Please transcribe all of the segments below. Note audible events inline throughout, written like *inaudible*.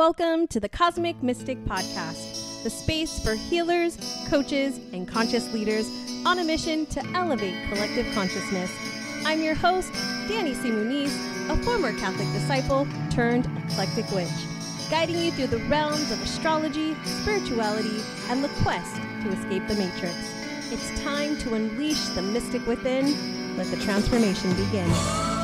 Welcome to the Cosmic Mystic Podcast, the space for healers, coaches, and conscious leaders on a mission to elevate collective consciousness. I'm your host, Danny C. Muniz, a former Catholic disciple turned eclectic witch, guiding you through the realms of astrology, spirituality, and the quest to escape the matrix. It's time to unleash the mystic within. Let the transformation begin.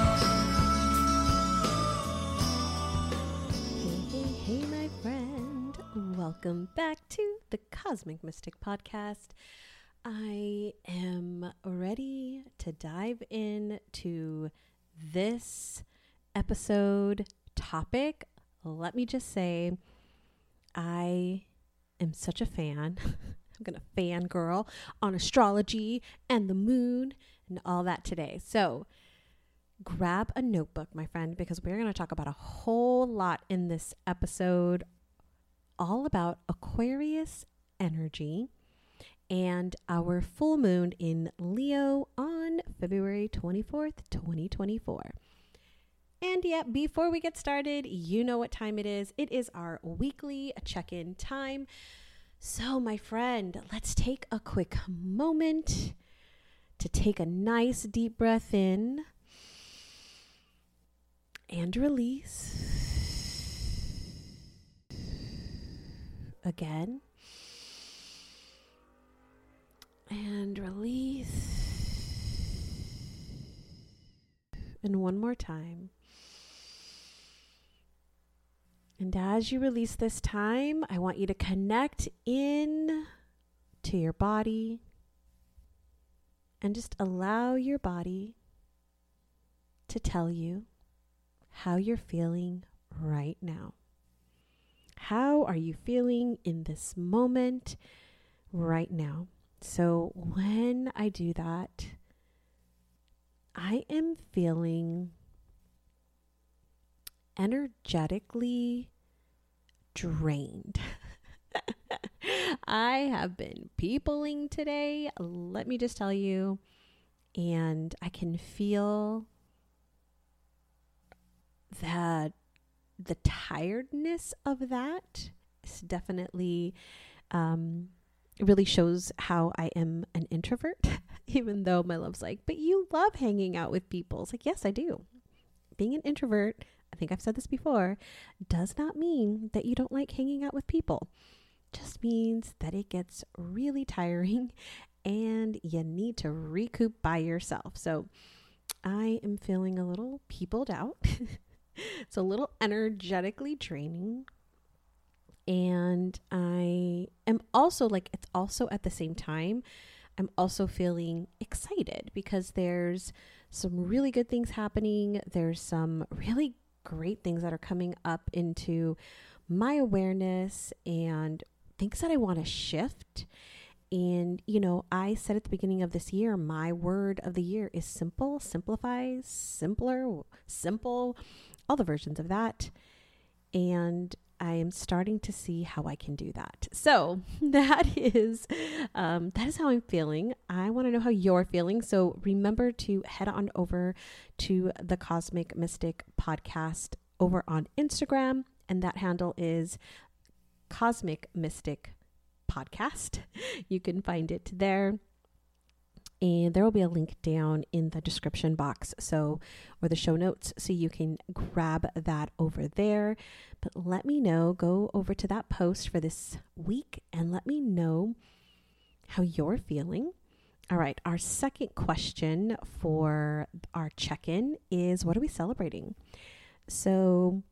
Welcome back to the Cosmic Mystic Podcast. I am ready to dive in to this episode topic. Let me just say, I am such a fan. *laughs* I'm going to fangirl on astrology and the moon and all that today. So, grab a notebook, my friend, because we're going to talk about a whole lot in this episode, all about Aquarius energy and our full moon in Leo on February 24th, 2024. And yet, before we get started, you know what time it is. It is our weekly check in time. So, my friend, let's take a quick moment to take a nice deep breath in and release. Again. And release. And one more time. And as you release this time, I want you to connect in to your body and just allow your body to tell you how you're feeling right now. How are you feeling in this moment right now? So, when I do that, I am feeling energetically drained. *laughs* I have been peopling today, let me just tell you, and I can feel that the tiredness of that definitely um, really shows how I am an introvert, *laughs* even though my love's like, but you love hanging out with people. It's like, yes, I do. Being an introvert I think I've said this before, does not mean that you don't like hanging out with people. Just means that it gets really tiring *laughs* and you need to recoup by yourself. So I am feeling a little peopled out. *laughs* *laughs* it's a little energetically draining. And I am also like, it's also at the same time, I'm also feeling excited because there's some really good things happening. There's some really great things that are coming up into my awareness and things that I want to shift. And, you know, I said at the beginning of this year, my word of the year is simple, simplify, simpler, simple, all the versions of that. And I am starting to see how I can do that. So *laughs* that is um, that is how I'm feeling. I want to know how you're feeling. So remember to head on over to the Cosmic Mystic podcast over on Instagram, and that handle is Cosmic Mystic Podcast. *laughs* You can find it there and there will be a link down in the description box so or the show notes so you can grab that over there. But let me know go over to that post for this week and let me know how you're feeling. All right our second question for our check-in is what are we celebrating? So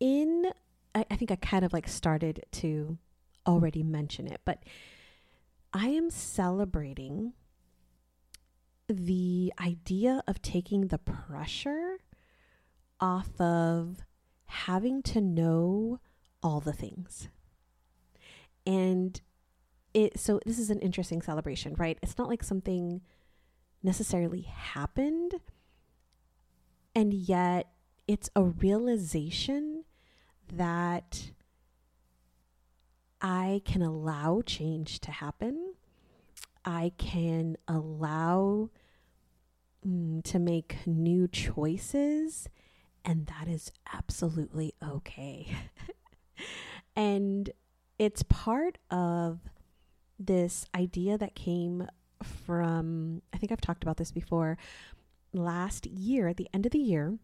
in I, I think i kind of like started to already mention it but I am celebrating the idea of taking the pressure off of having to know all the things. And it so this is an interesting celebration, right? It's not like something necessarily happened and yet it's a realization that I can allow change to happen. I can allow mm, to make new choices And that is absolutely okay. *laughs* and it's part of this idea that came from, I think I've talked about this before. Last year, at the end of the year,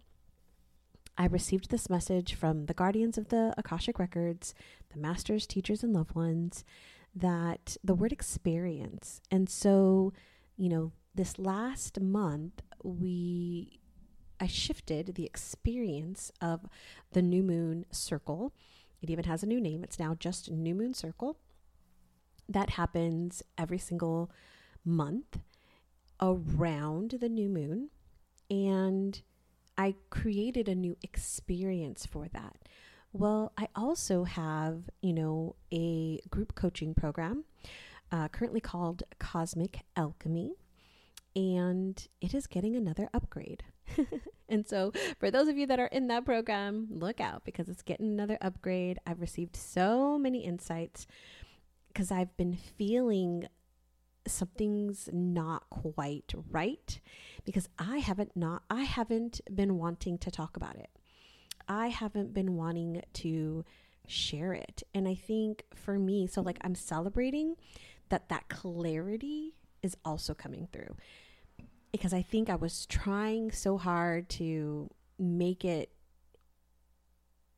I received this message from the guardians of the Akashic Records, the masters, teachers, and loved ones that the word experience. And so, you know, this last month, we I shifted the experience of the new moon circle. It even has a new name. It's now just new moon circle. That happens every single month around the new moon. And I created a new experience for that. Well, I also have, you know, a group coaching program uh, currently called Cosmic Alchemy, and it is getting another upgrade. *laughs* and so, for those of you that are in that program, look out because it's getting another upgrade. I've received so many insights because I've been feeling something's not quite right because I haven't not I haven't been wanting to talk about it. I haven't been wanting to share it. And I think for me, so like I'm celebrating that that clarity is also coming through. Because I think I was trying so hard to make it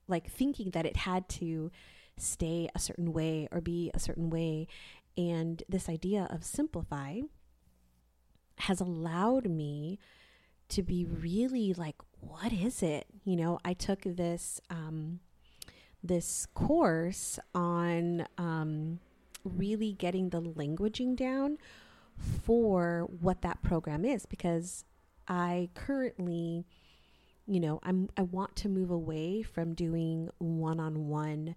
like thinking that it had to stay a certain way or be a certain way and this idea of simplify has allowed me to be really like, what is it? You know, I took this um, this course on um, really getting the languaging down for what that program is because I currently, you know, I'm I want to move away from doing one on one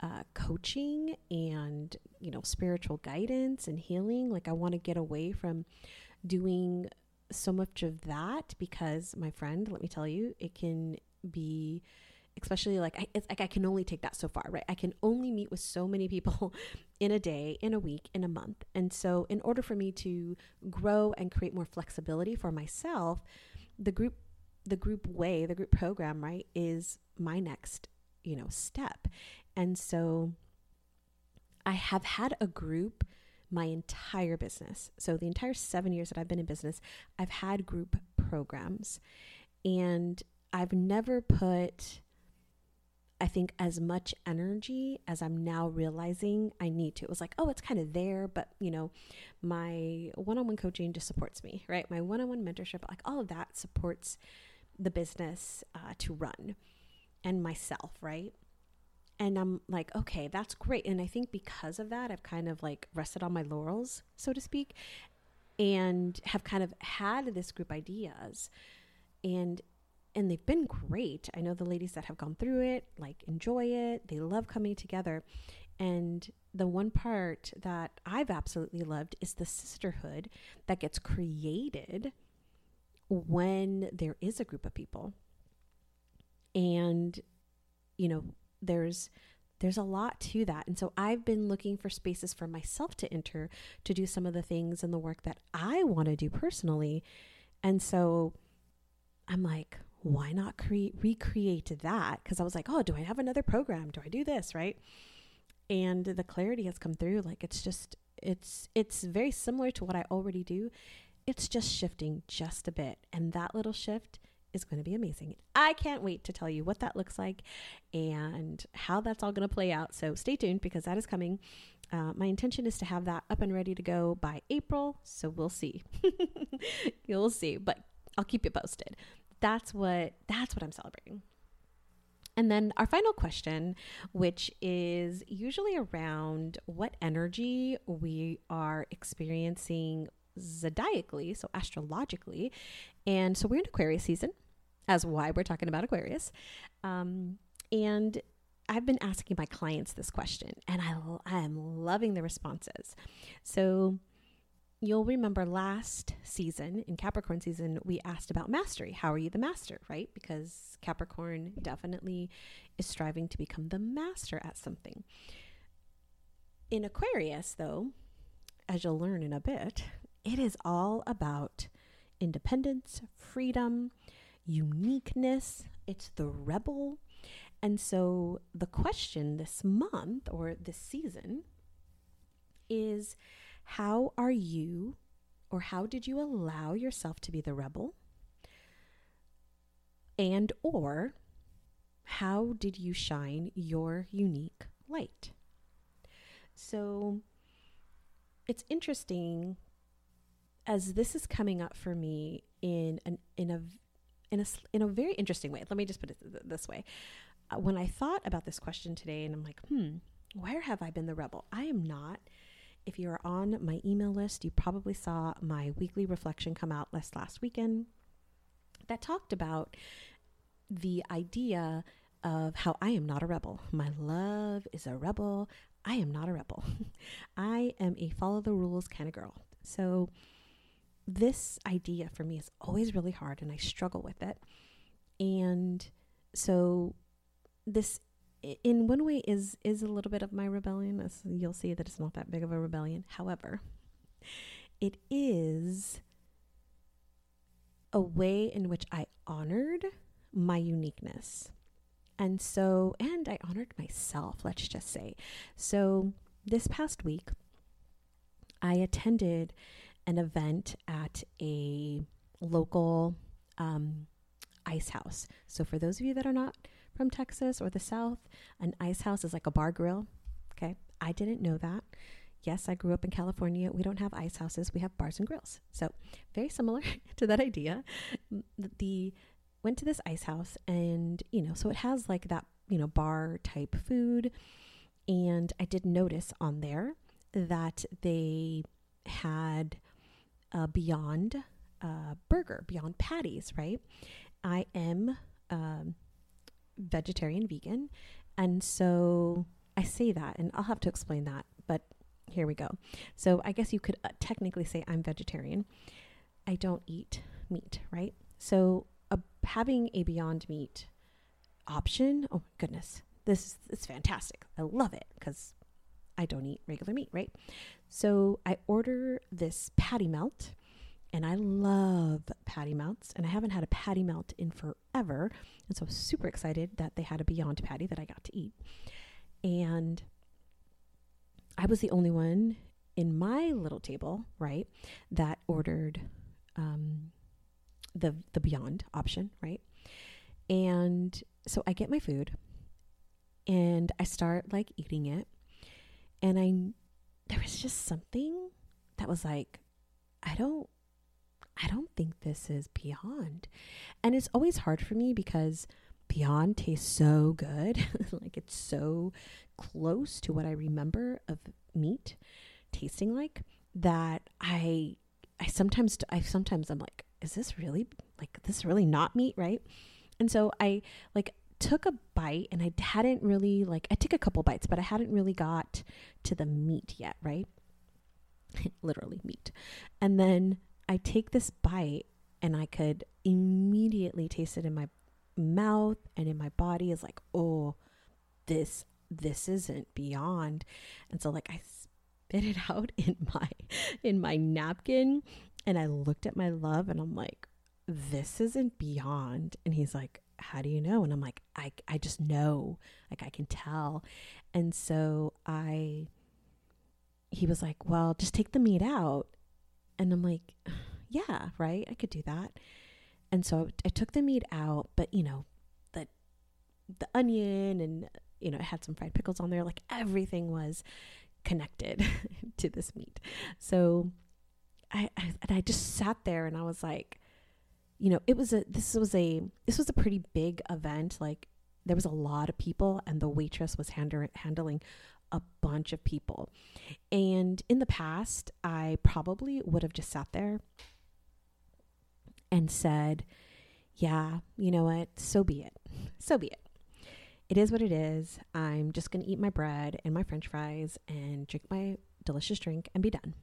uh, coaching and you know spiritual guidance and healing like i want to get away from doing so much of that because my friend let me tell you it can be especially like I, it's like I can only take that so far, right? I can only meet with so many people *laughs* in a day, in a week, in a month. And so in order for me to grow and create more flexibility for myself, the group the group way, the group program, right, is my next, you know, step. And so I have had a group my entire business. So, the entire seven years that I've been in business, I've had group programs. And I've never put, I think, as much energy as I'm now realizing I need to. It was like, oh, it's kind of there, but you know, my one on one coaching just supports me, right? My one on one mentorship, like all of that supports the business uh, to run and myself, right? And I'm like, okay, that's great. And I think because of that, I've kind of like rested on my laurels, so to speak, and have kind of had this group ideas and and they've been great. I know the ladies that have gone through it like enjoy it. They love coming together. And the one part that I've absolutely loved is the sisterhood that gets created when there is a group of people. And you know, there's there's a lot to that. And so I've been looking for spaces for myself to enter to do some of the things and the work that I want to do personally. And so I'm like, why not create recreate that? Because I was like, oh, do I have another program? Do I do this? Right. And the clarity has come through. Like it's just it's it's very similar to what I already do. It's just shifting just a bit. And that little shift is going to be amazing. I can't wait to tell you what that looks like and how that's all going to play out. So stay tuned because that is coming. Uh, my intention is to have that up and ready to go by April. So we'll see. *laughs* You'll see, but I'll keep you posted. That's what that's what I'm celebrating. And then our final question, which is usually around what energy we are experiencing zodiacally, so astrologically. And so we're in Aquarius season as why we're talking about Aquarius. Um, and I've been asking my clients this question, and I, I am loving the responses. So, you'll remember last season, in Capricorn season, we asked about mastery. How are you the master, right? Because Capricorn definitely is striving to become the master at something. In Aquarius, though, as you'll learn in a bit, it is all about independence, freedom, uniqueness, it's the rebel. And so the question this month or this season is how are you or how did you allow yourself to be the rebel? And or how did you shine your unique light? So it's interesting as this is coming up for me in an in a in a in a very interesting way. Let me just put it th- this way. Uh, when I thought about this question today and I'm like, "Hmm, where have I been the rebel?" I am not. If you're on my email list, you probably saw my weekly reflection come out last last weekend that talked about the idea of how I am not a rebel. My love is a rebel. I am not a rebel. *laughs* I am a follow the rules kind of girl. So, this idea for me is always really hard and I struggle with it. And so, this in one way is is a little bit of my rebellion as you'll see that it's not that big of a rebellion however it is a way in which i honored my uniqueness and so, and I honored myself, let's just say. So, this past week, I attended an event at a local um, ice house. So, for those of you that are not from Texas or the South, an ice house is like a bar grill. Okay. I didn't know that. Yes, I grew up in California. We don't have ice houses, we have bars and grills. So, very similar *laughs* to that idea. The went to this ice house and, you know, so it has like that, you know, bar type food. And I did notice on there that they had a Beyond uh, burger, Beyond patties, right? I am um, vegetarian, vegan. And so I say that, and I'll have to explain that, but here we go. So I guess you could uh, technically say I'm vegetarian. I don't eat meat, right? So a, having a Beyond Meat option, oh my goodness, this is fantastic. I love it because I don't eat regular meat, right? So I order this patty melt, and I love patty melts, and I haven't had a patty melt in forever, and so I was super excited that they had a Beyond patty that I got to eat, and I was the only one in my little table, right, that ordered um, the the beyond option, right? And so I get my food and I start like eating it and I there was just something that was like I don't I don't think this is beyond. And it's always hard for me because beyond tastes so good. *laughs* like it's so close to what I remember of meat tasting like that I I sometimes I sometimes I'm like is this really like this really not meat, right? And so I like took a bite and I hadn't really like I took a couple bites, but I hadn't really got to the meat yet, right? *laughs* Literally meat. And then I take this bite and I could immediately taste it in my mouth and in my body is like, "Oh, this this isn't beyond." And so like I spit it *laughs* out in my in my napkin and I looked at my love and I'm like, this isn't beyond. And he's like, how do you know? And I'm like, I, I just know, like, I can tell. And so I, he was like, well, just take the meat out. And I'm like, *sighs* yeah, right. I could do that. And so I took the meat out, but you know, the, the onion and, you know, it had some fried pickles on there. Like everything was connected *laughs* to this meat. So I, I and I just sat there and I was like, you know, it was a this was a this was a pretty big event. Like there was a lot of people, and the waitress was hand- handling a bunch of people. And in the past, I probably would have just sat there and said, "Yeah, you know what? So be it. So be it." It is what it is. I'm just going to eat my bread and my french fries and drink my delicious drink and be done.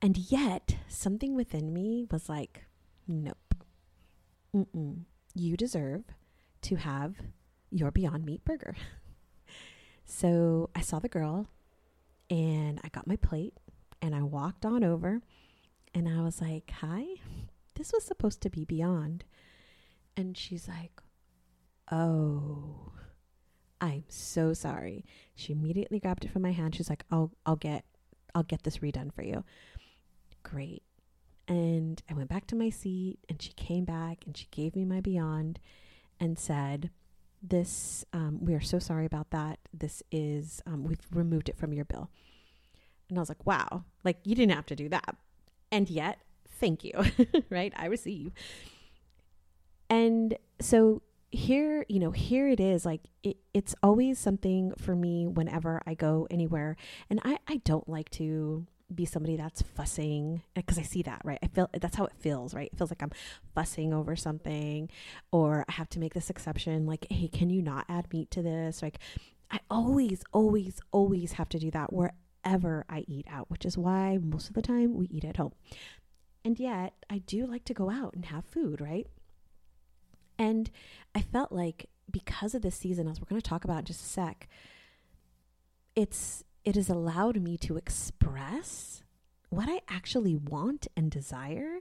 And yet, something within me was like, nope. Mm-mm. You deserve to have your Beyond Meat burger. *laughs* so I saw the girl and I got my plate and I walked on over and I was like, hi, this was supposed to be Beyond. And she's like, Oh, I'm so sorry. She immediately grabbed it from my hand. She's like, I'll I'll get I'll get this redone for you. Great. And I went back to my seat and she came back and she gave me my beyond and said, This, um, we are so sorry about that. This is, um, we've removed it from your bill. And I was like, Wow, like you didn't have to do that. And yet, thank you, *laughs* right? I receive. And so here, you know, here it is. Like it, it's always something for me whenever I go anywhere. And I, I don't like to be somebody that's fussing eh, because I see that, right? I feel that's how it feels, right? It feels like I'm fussing over something or I have to make this exception like, hey, can you not add meat to this? Like I always, always, always have to do that wherever I eat out, which is why most of the time we eat at home. And yet I do like to go out and have food, right? And I felt like because of this season, as we're going to talk about in just a sec, it's it has allowed me to express what I actually want and desire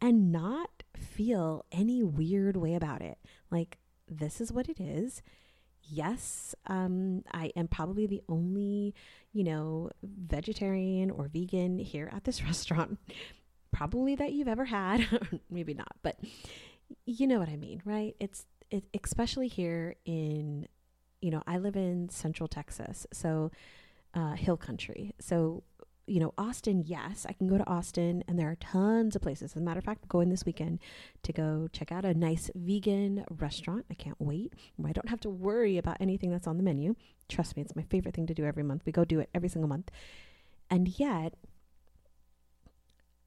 and not feel any weird way about it. Like, this is what it is. Yes, um, I am probably the only, you know, vegetarian or vegan here at this *laughs* restaurant, probably that you've ever had. *laughs* Maybe not, but you know what I mean, right? It's it, especially here in, you know, I live in Central Texas, so uh, hill country. So, you know, Austin, yes, I can go to Austin, and there are tons of places. As a matter of fact, I'm going this weekend to go check out a nice vegan restaurant. I can't wait. I don't have to worry about anything that's on the menu. Trust me, it's my favorite thing to do every month. We go do it every single month. And yet,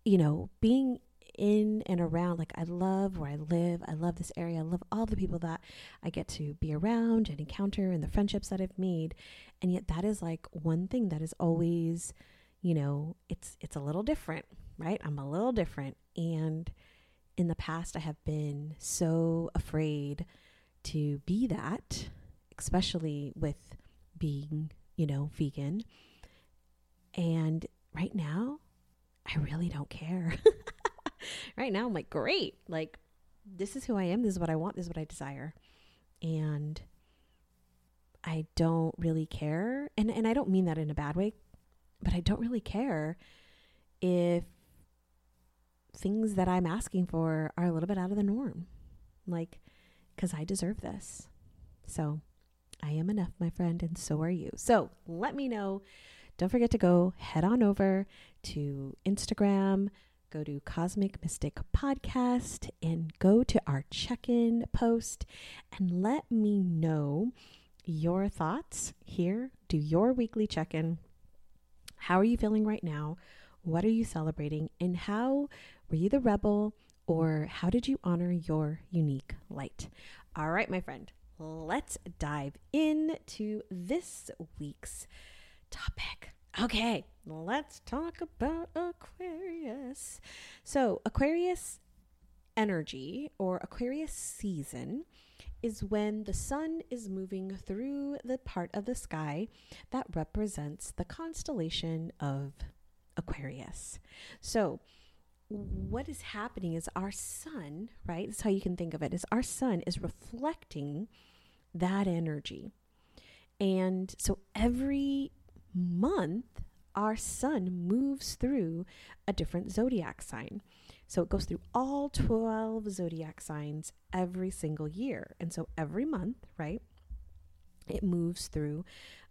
you know, being in and around. Like, I love where I live. I love this area. I love all the people that I get to be around and encounter and the friendships that I've made. And yet, that is like one thing that is always, you know, it's it's a little different, right? I'm a little different, and in the past, I have been so afraid to be that, especially with being, you know, vegan. And right now, I really don't care. *laughs* *laughs* right now I'm like, great. Like, this is who I am. This is what I want. This is what I desire. And I don't really care. And, and I don't mean that in a bad way, but I don't really care if things that I'm asking for are a little bit out of the norm. Like, because I deserve this. So I am enough, my friend, and so are you. So let me know. Don't forget to go head on over to Instagram, go to Cosmic Mystic Podcast and go to our check in post and let me know your thoughts here. Do your weekly check in. How are you feeling right now? What are you celebrating? And how were you the rebel or how did you honor your unique light? All right, my friend, let's dive into this week's topic. Okay, let's talk about Aquarius. So, Aquarius energy or Aquarius season is when the sun is moving through the part of the sky that represents the constellation of Aquarius. So, what is happening is our sun, right? That's how you can think of it, is our sun is reflecting that energy. And so every month, our sun moves through a different zodiac sign. So it goes through all 12 zodiac signs every single year. And so every month, right, it moves through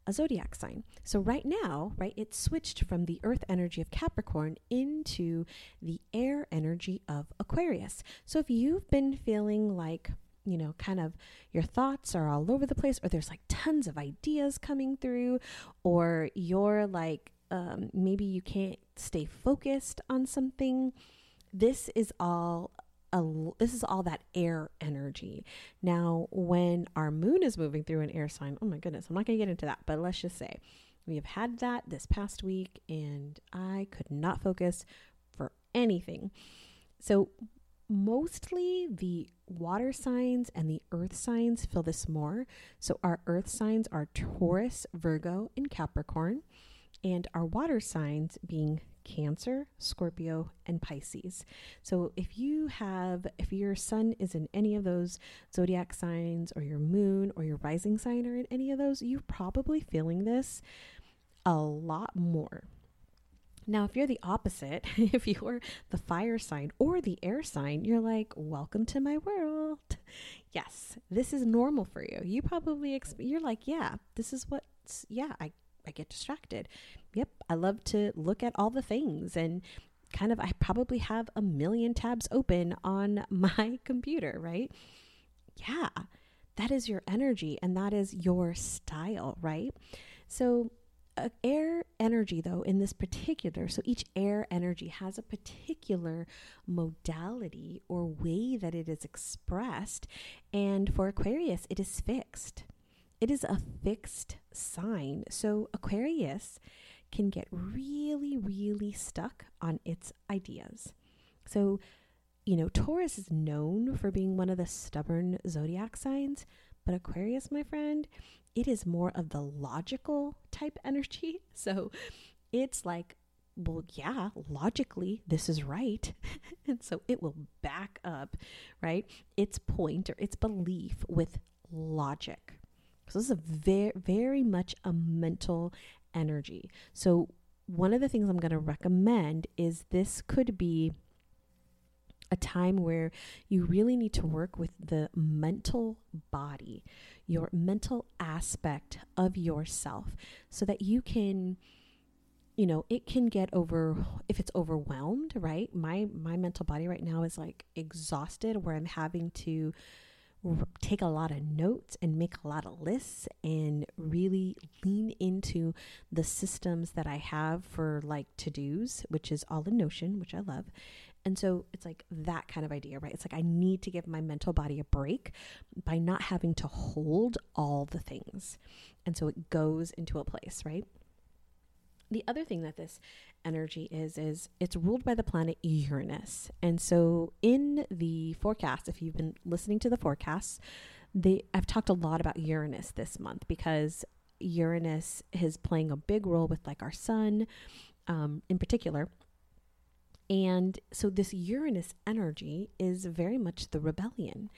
a zodiac sign. So right now, right, it switched from the earth energy of Capricorn into the air energy of Aquarius. So if you've been feeling like you know, kind of your thoughts are all over the place, or there's like tons of ideas coming through, or you're like, um, maybe you can't stay focused on something. This is all a, this is all that air energy. Now, when our moon is moving through an air sign, oh my goodness, I'm not going to get into that, but let's just say we have had that this past week and I could not focus for anything. So, mostly the water signs and the earth signs feel this more. So our earth signs are Taurus, Virgo, and Capricorn, and our water signs being Cancer, Scorpio, and Pisces. So if you have, if your sun is in any of those zodiac signs, or your moon or your rising sign are in any of those, you're probably feeling this a lot more. Now, if you're the opposite, *laughs* if you're the fire sign or the air sign, you're like, welcome to my world. Yes, this is normal for you. You probably, exp- you're like, yeah, this is what, yeah, I, I get distracted. Yep, I love to look at all the things and kind of, I probably have a million tabs open on *laughs* my computer, right? Yeah, that is your energy and that is your style, right? So, uh, air energy though in this particular so each air energy has a particular modality or way that it is expressed. And for aquarius it is fixed. It is a fixed sign. So aquarius can get really really stuck on its ideas. So you know taurus is known for being one of the stubborn zodiac signs but aquarius my friend it is more of the logical type energy. *laughs* So it's like, well, yeah, logically, this is right. *laughs* and so it will back up, right? Its point or its belief with logic. So this is a very, very much a mental energy. So one of the things I'm going to recommend is this could be a time where you really need to work with the mental body, your mental aspect of yourself, so that you can you know it can get over if it's overwhelmed right? My my mental body right now is like exhausted where i'm having to take a lot of notes and make a lot of lists and really lean into the systems that i have for like to-dos which is all in notion which i love and so it's like that kind of idea, right? It's like I need to give my mental body a break by not having to hold all the things. And so it goes into a place, right? The other thing that this energy is is it's ruled by the planet Uranus. And so in the forecast, if you've been listening to the forecasts, they I've talked a lot about Uranus this month because Uranus is playing a big role with like our sun um, in particular and so, this Uranus energy is very much the rebellion.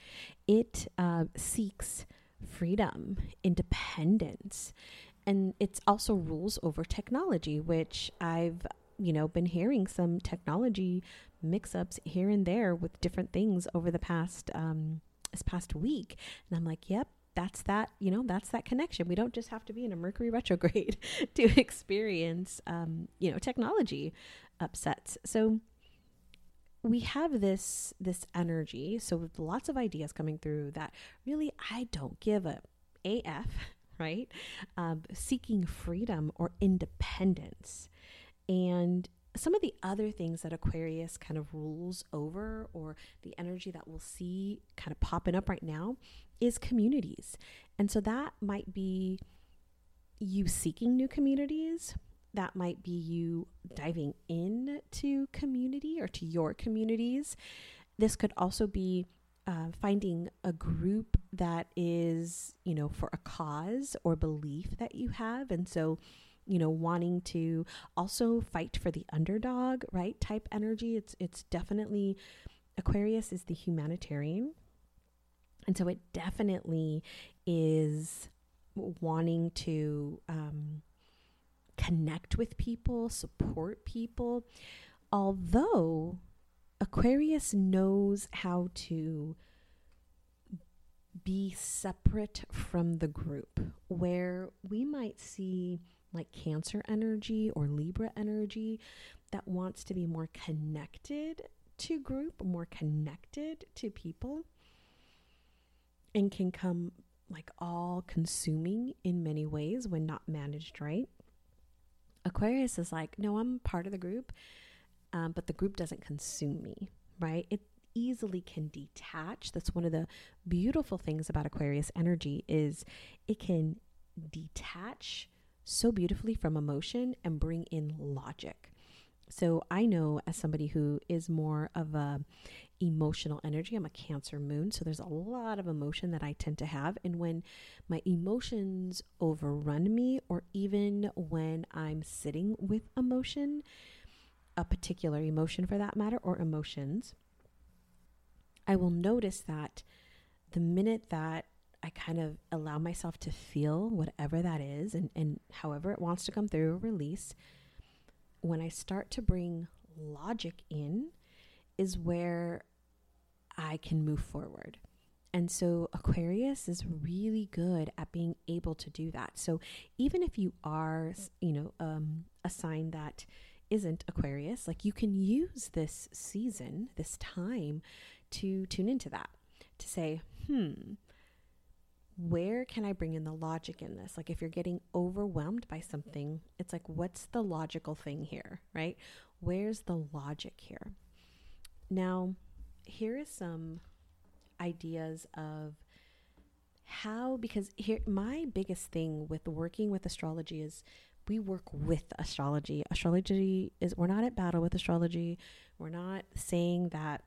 It uh, seeks freedom, independence, and it also rules over technology, which I've you know been hearing some technology mix-ups here and there with different things over the past um, this past week, and I'm like, yep, that's that you know that's that connection. We don't just have to be in a mercury retrograde *laughs* to experience um, you know technology upsets. So we have this this energy so with lots of ideas coming through that really i don't give a af *laughs* right um, seeking freedom or independence. And some of the other things that aquarius kind of rules over or the energy that we'll see kind of popping up right now is communities. And so that might be you seeking new communities that might be you diving in to community or to your communities. This could also be uh, finding a group that is, you know, for a cause or belief that you have. And so, you know, wanting to also fight for the underdog, right? Type energy. It's it's definitely Aquarius is the humanitarian. And so it definitely is wanting to um, connect with people, support people. Although Aquarius knows how to be separate from the group, where we might see like Cancer energy or Libra energy that wants to be more connected to group, more connected to people, and can come like all consuming in many ways when not managed right. Aquarius is like, no, I'm part of the group, um, but the group doesn't consume me, right? It easily can detach. That's one of the beautiful things about Aquarius energy is it can detach so beautifully from emotion and bring in logic. So I know as somebody who is more of a emotional energy, I'm a Cancer moon, so there's a lot of emotion that I tend to have. And when my emotions overrun me or even when I'm sitting with emotion, a particular emotion for that matter, or emotions, I will notice that the minute that I kind of allow myself to feel whatever that is and, and however it wants to come through release, when I start to bring logic in, is where I can move forward. And so Aquarius is really good at being able to do that. So even if you are, you know, um, a sign that isn't Aquarius, like you can use this season, this time to tune into that, to say, hmm, where can I bring in the logic in this? Like if you're getting overwhelmed by something, it's like, what's the logical thing here, right? Where's the logic here? Now, here is some ideas of how because here my biggest thing with working with astrology is we work with astrology. Astrology is we're not at battle with astrology. We're not saying that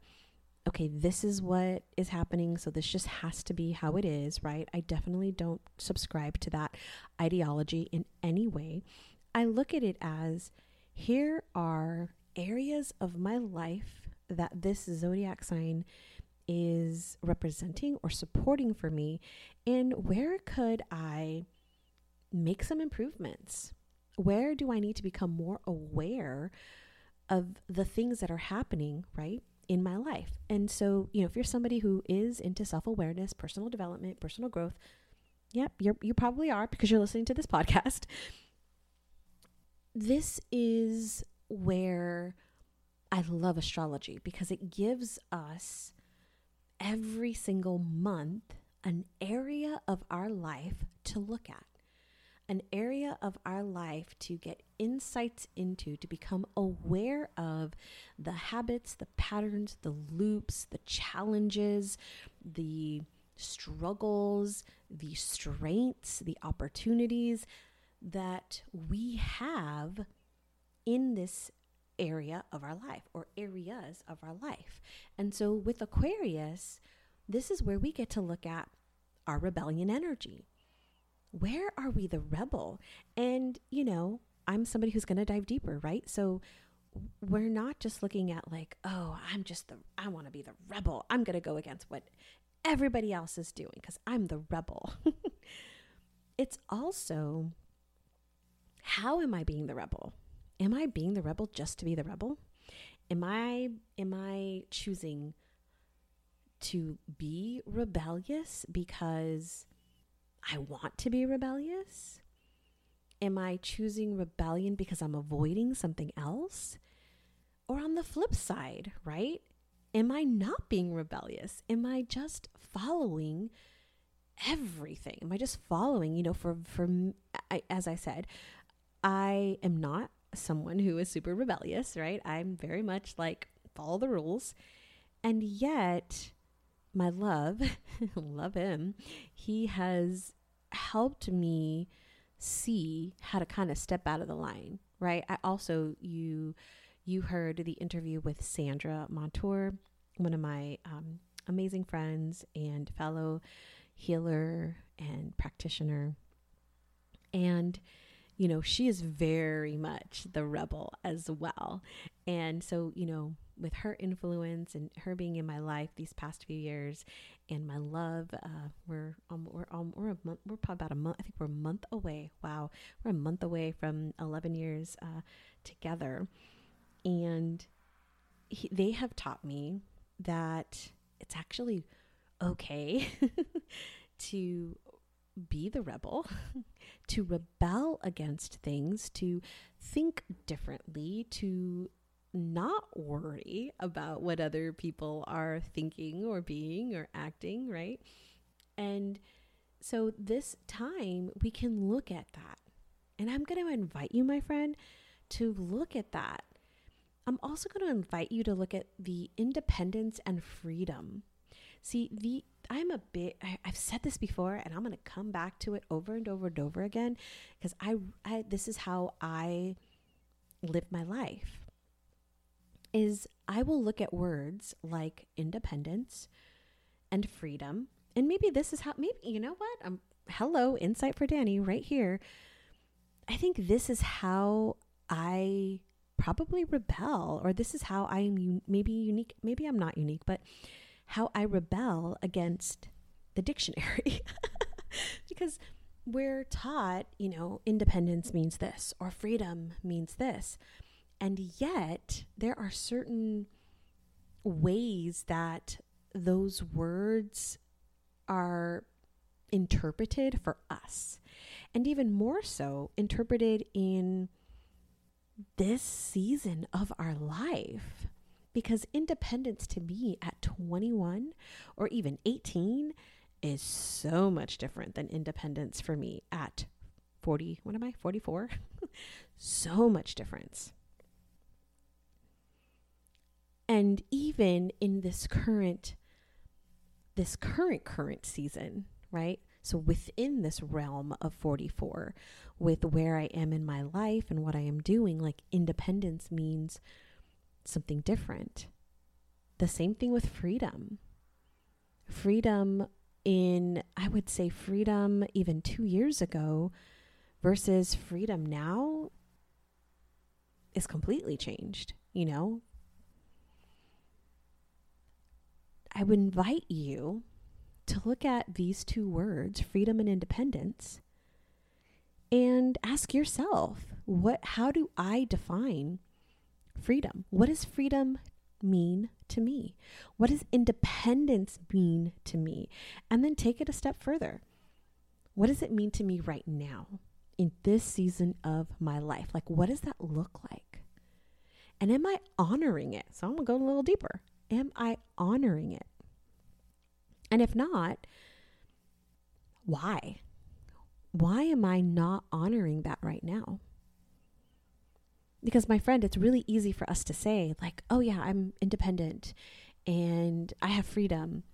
okay, this is what is happening, so this just has to be how it is, right? I definitely don't subscribe to that ideology in any way. I look at it as here are areas of my life that this zodiac sign is representing or supporting for me and where could I make some improvements? Where do I need to become more aware of the things that are happening, right? In my life. And so, you know, if you're somebody who is into self-awareness, personal development, personal growth, yep, you you probably are because you're listening to this *laughs* podcast. This is where I love astrology because it gives us every single month an area of our life to look at, an area of our life to get insights into, to become aware of the habits, the patterns, the loops, the challenges, the struggles, the strengths, the opportunities that we have in this area of our life or areas of our life. And so with Aquarius, this is where we get to look at our rebellion energy. Where are we the rebel? And, you know, I'm somebody who's going to dive deeper, right? So we're not just looking at like, oh, I'm just the, I want to be the rebel. I'm going to go against what everybody else is doing because I'm the rebel. *laughs* it's also, how am I being the rebel? am I being the rebel just to be the rebel? Am I am I choosing to be rebellious because I want to be rebellious? Am I choosing rebellion because I'm avoiding something else? Or on the flip side, right? Am I not being rebellious? Am I just following everything? Am I just following, you know, for for I, as I said, I am not someone who is super rebellious, right? I'm very much like follow the rules. And yet, my love, *laughs* love him, he has helped me see how to kind of step out of the line, right? I also you you heard the interview with Sandra Montour, one of my um, amazing friends and fellow healer and practitioner. And you know, she is very much the rebel as well. And so, you know, with her influence and her being in my life these past few years and my love, uh, we're, um, we're, um, we're month, we're probably about a month, I think we're a month away. Wow. We're a month away from 11 years, uh, together. And he, they have taught me that it's actually okay *laughs* to be the rebel, *laughs* to rebel against things, to think differently, to not worry about what other people are thinking or being or acting, right? And so this time we can look at that. And I'm going to invite you, my friend, to look at that. I'm also going to invite you to look at the independence and freedom. See, the I'm a bit, I, have said this before and I'm going to come back to it over and over and over again because I, I, this is how I live my life is I will look at words like independence and freedom. And maybe this is how, maybe, you know what? I'm, hello, insight for Danny right here. I think this is how I probably rebel, or this is how I am un- maybe unique, maybe I'm not unique, but how I rebel against the dictionary. *laughs* because we're taught, you know, independence means this or freedom means this. And yet, there are certain ways that those words are interpreted for us. And even more so, interpreted in this season of our life. Because independence to me at 21 or even 18 is so much different than independence for me at 40. What am I? 44? *laughs* so much difference. And even in this current this current current season, right? So within this realm of 44 with where I am in my life and what I am doing, like independence means something different. The same thing with freedom. Freedom in, I would say, freedom even two years ago versus freedom now is completely changed, you know? I would invite you to look at these two words, freedom and independence, and ask yourself, what how do I define freedom? What does freedom mean to me? What does independence mean to me? And then take it a step further. What does it mean to me right now in this season of my life? Like, what does that look like? And am I honoring it? So I'm going to go a little deeper. Am I honoring it? And if not, why? Why am I not honoring that right now? Because, my friend, it's really easy for us to say, like, oh, yeah, I'm independent and I have freedom.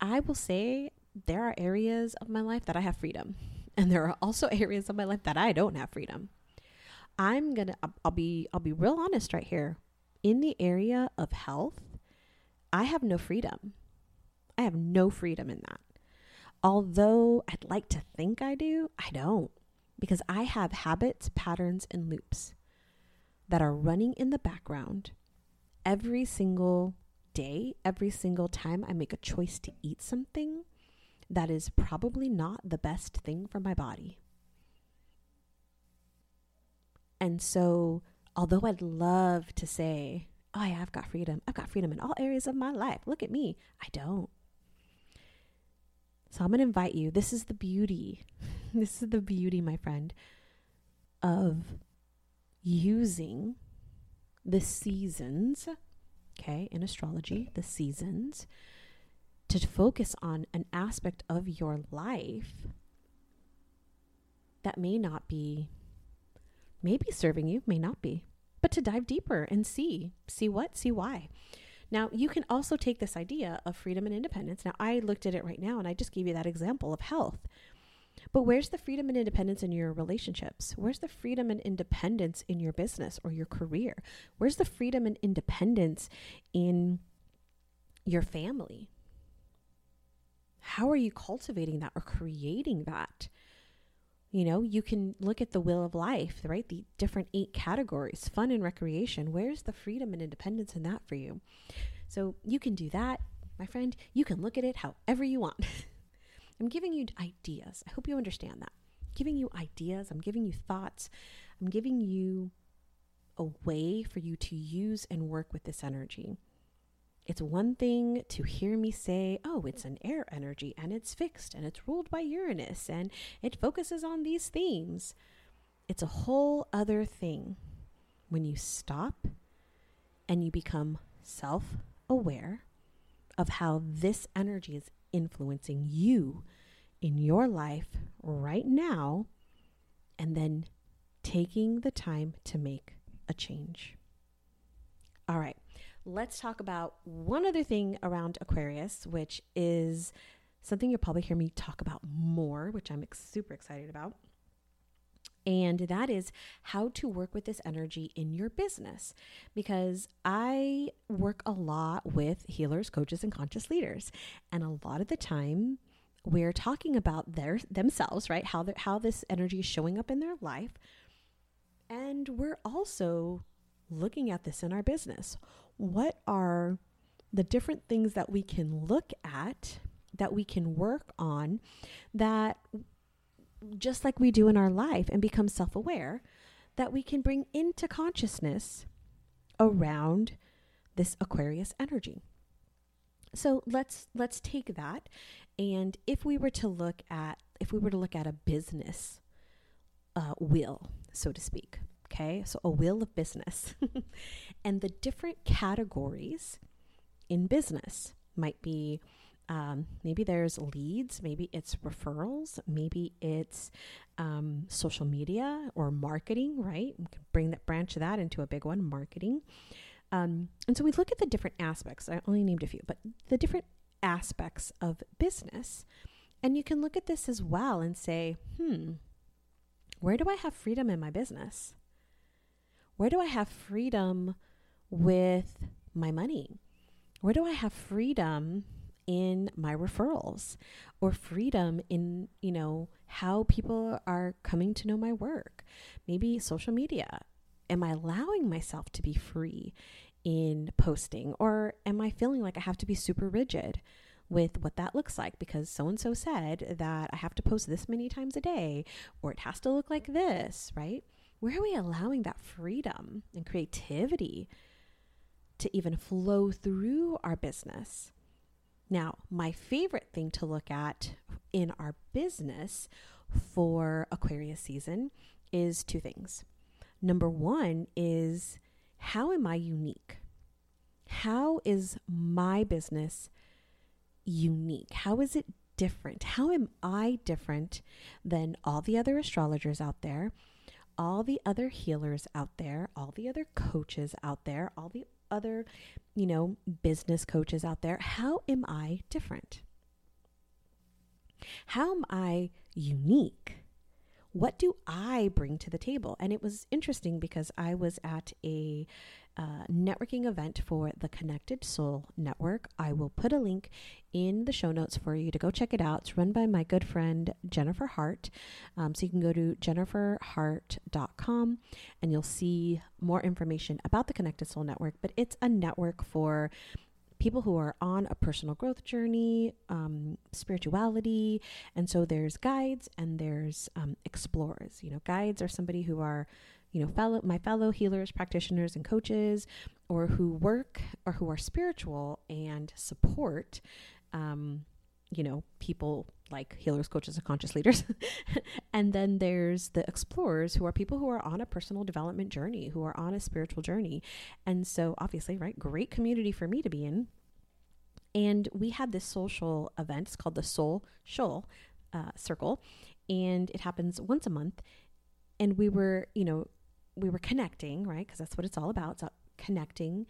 I will say there are areas of my life that I have freedom, *laughs* and there are also *laughs* areas of my life that I don't have freedom. I'm gonna, I'll be, I'll be real honest right here. In the area of health, I have no freedom. I have no freedom in that. Although I'd like to think I do, I don't because I have habits, patterns, and loops that are running in the background every single day, every single time I make a choice to eat something that is probably not the best thing for my body. And so, although I'd love to say, oh, yeah, I've got freedom, I've got freedom in all areas of my life, look at me, I don't. So I'm going to invite you. This is the beauty. *laughs* this is the beauty, my friend, of using the seasons, okay, in astrology, the seasons, to focus on an aspect of your life that may not be, maybe serving you, may not be, but to dive deeper and see, see what, see why. Now, you can also take this idea of freedom and independence. Now, I looked at it right now and I just gave you that example of health. But where's the freedom and independence in your relationships? Where's the freedom and independence in your business or your career? Where's the freedom and independence in your family? How are you cultivating that or creating that? You know, you can look at the wheel of life, right? The different eight categories fun and recreation. Where's the freedom and independence in that for you? So you can do that, my friend. You can look at it however you want. *laughs* I'm giving you ideas. I hope you understand that. I'm giving you ideas. I'm giving you thoughts. I'm giving you a way for you to use and work with this energy. It's one thing to hear me say, oh, it's an air energy and it's fixed and it's ruled by Uranus and it focuses on these themes. It's a whole other thing when you stop and you become self aware of how this energy is influencing you in your life right now and then taking the time to make a change. All right let's talk about one other thing around Aquarius, which is something you'll probably hear me talk about more, which I'm super excited about. And that is how to work with this energy in your business. Because I work a lot with healers, coaches, and conscious leaders. And a lot of the time, we're talking about their themselves, right? How how this energy is showing up in their life. And we're also looking at this in our business. What are the different things that we can look at, that we can work on, that just like we do in our life and become self aware, that we can bring into consciousness around this Aquarius energy. So let's let's take that. And if we were to look at if we were to look at a business uh, wheel, so to speak, okay, so a wheel of business, *laughs* and the different categories in business might be um, maybe there's leads, maybe it's referrals, maybe it's um, social media or marketing, right? We can bring that branch of that into a big one, marketing. Um, and so we look at the different aspects. I only named a few, but the different aspects of business. And you can look at this as well and say, hmm, where do I have freedom in my business? Where do I have freedom with my money? Where do I have freedom in my referrals or freedom in, you know, how people are coming to know my work? Maybe social media. Am I allowing myself to be free in posting? Or am I feeling like I have to be super rigid with what that looks like because so and so said that I have to post this many times a day or it has to look like this, right? Where are we allowing that freedom and creativity to even flow through our business? Now, my favorite thing to look at in our business for Aquarius season is two things. Number one is how am I unique? How is my business unique? How is it different? How am I different than all the other astrologers out there, all the other healers out there, all the other coaches out there, all the other, you know, business coaches out there? How am I different? How am I unique? What do I bring to the table? And it was interesting because I was at a networking event for the Connected Soul Network. I will put a link in the show notes for you to go check it out. It's run by my good friend Jennifer Hart. Um, so you can go to jenniferhart.com and you'll see more information about the Connected Soul Network. But it's a network for people who are on a personal growth journey, um, spirituality. And so there's guides and there's um, explorers. You know, guides are somebody who are you know, fellow my fellow healers, practitioners, and coaches, or who work or who are spiritual and support, um, you know, people like healers, coaches, and conscious leaders. *laughs* and then there's the explorers who are people who are on a personal development journey, who are on a spiritual journey. And so, obviously, right, great community for me to be in. And we had this social event. It's called the Soul Shoal uh, Circle, and it happens once a month. And we were, you know, we were connecting, right? Because that's what it's all about. It's about connecting.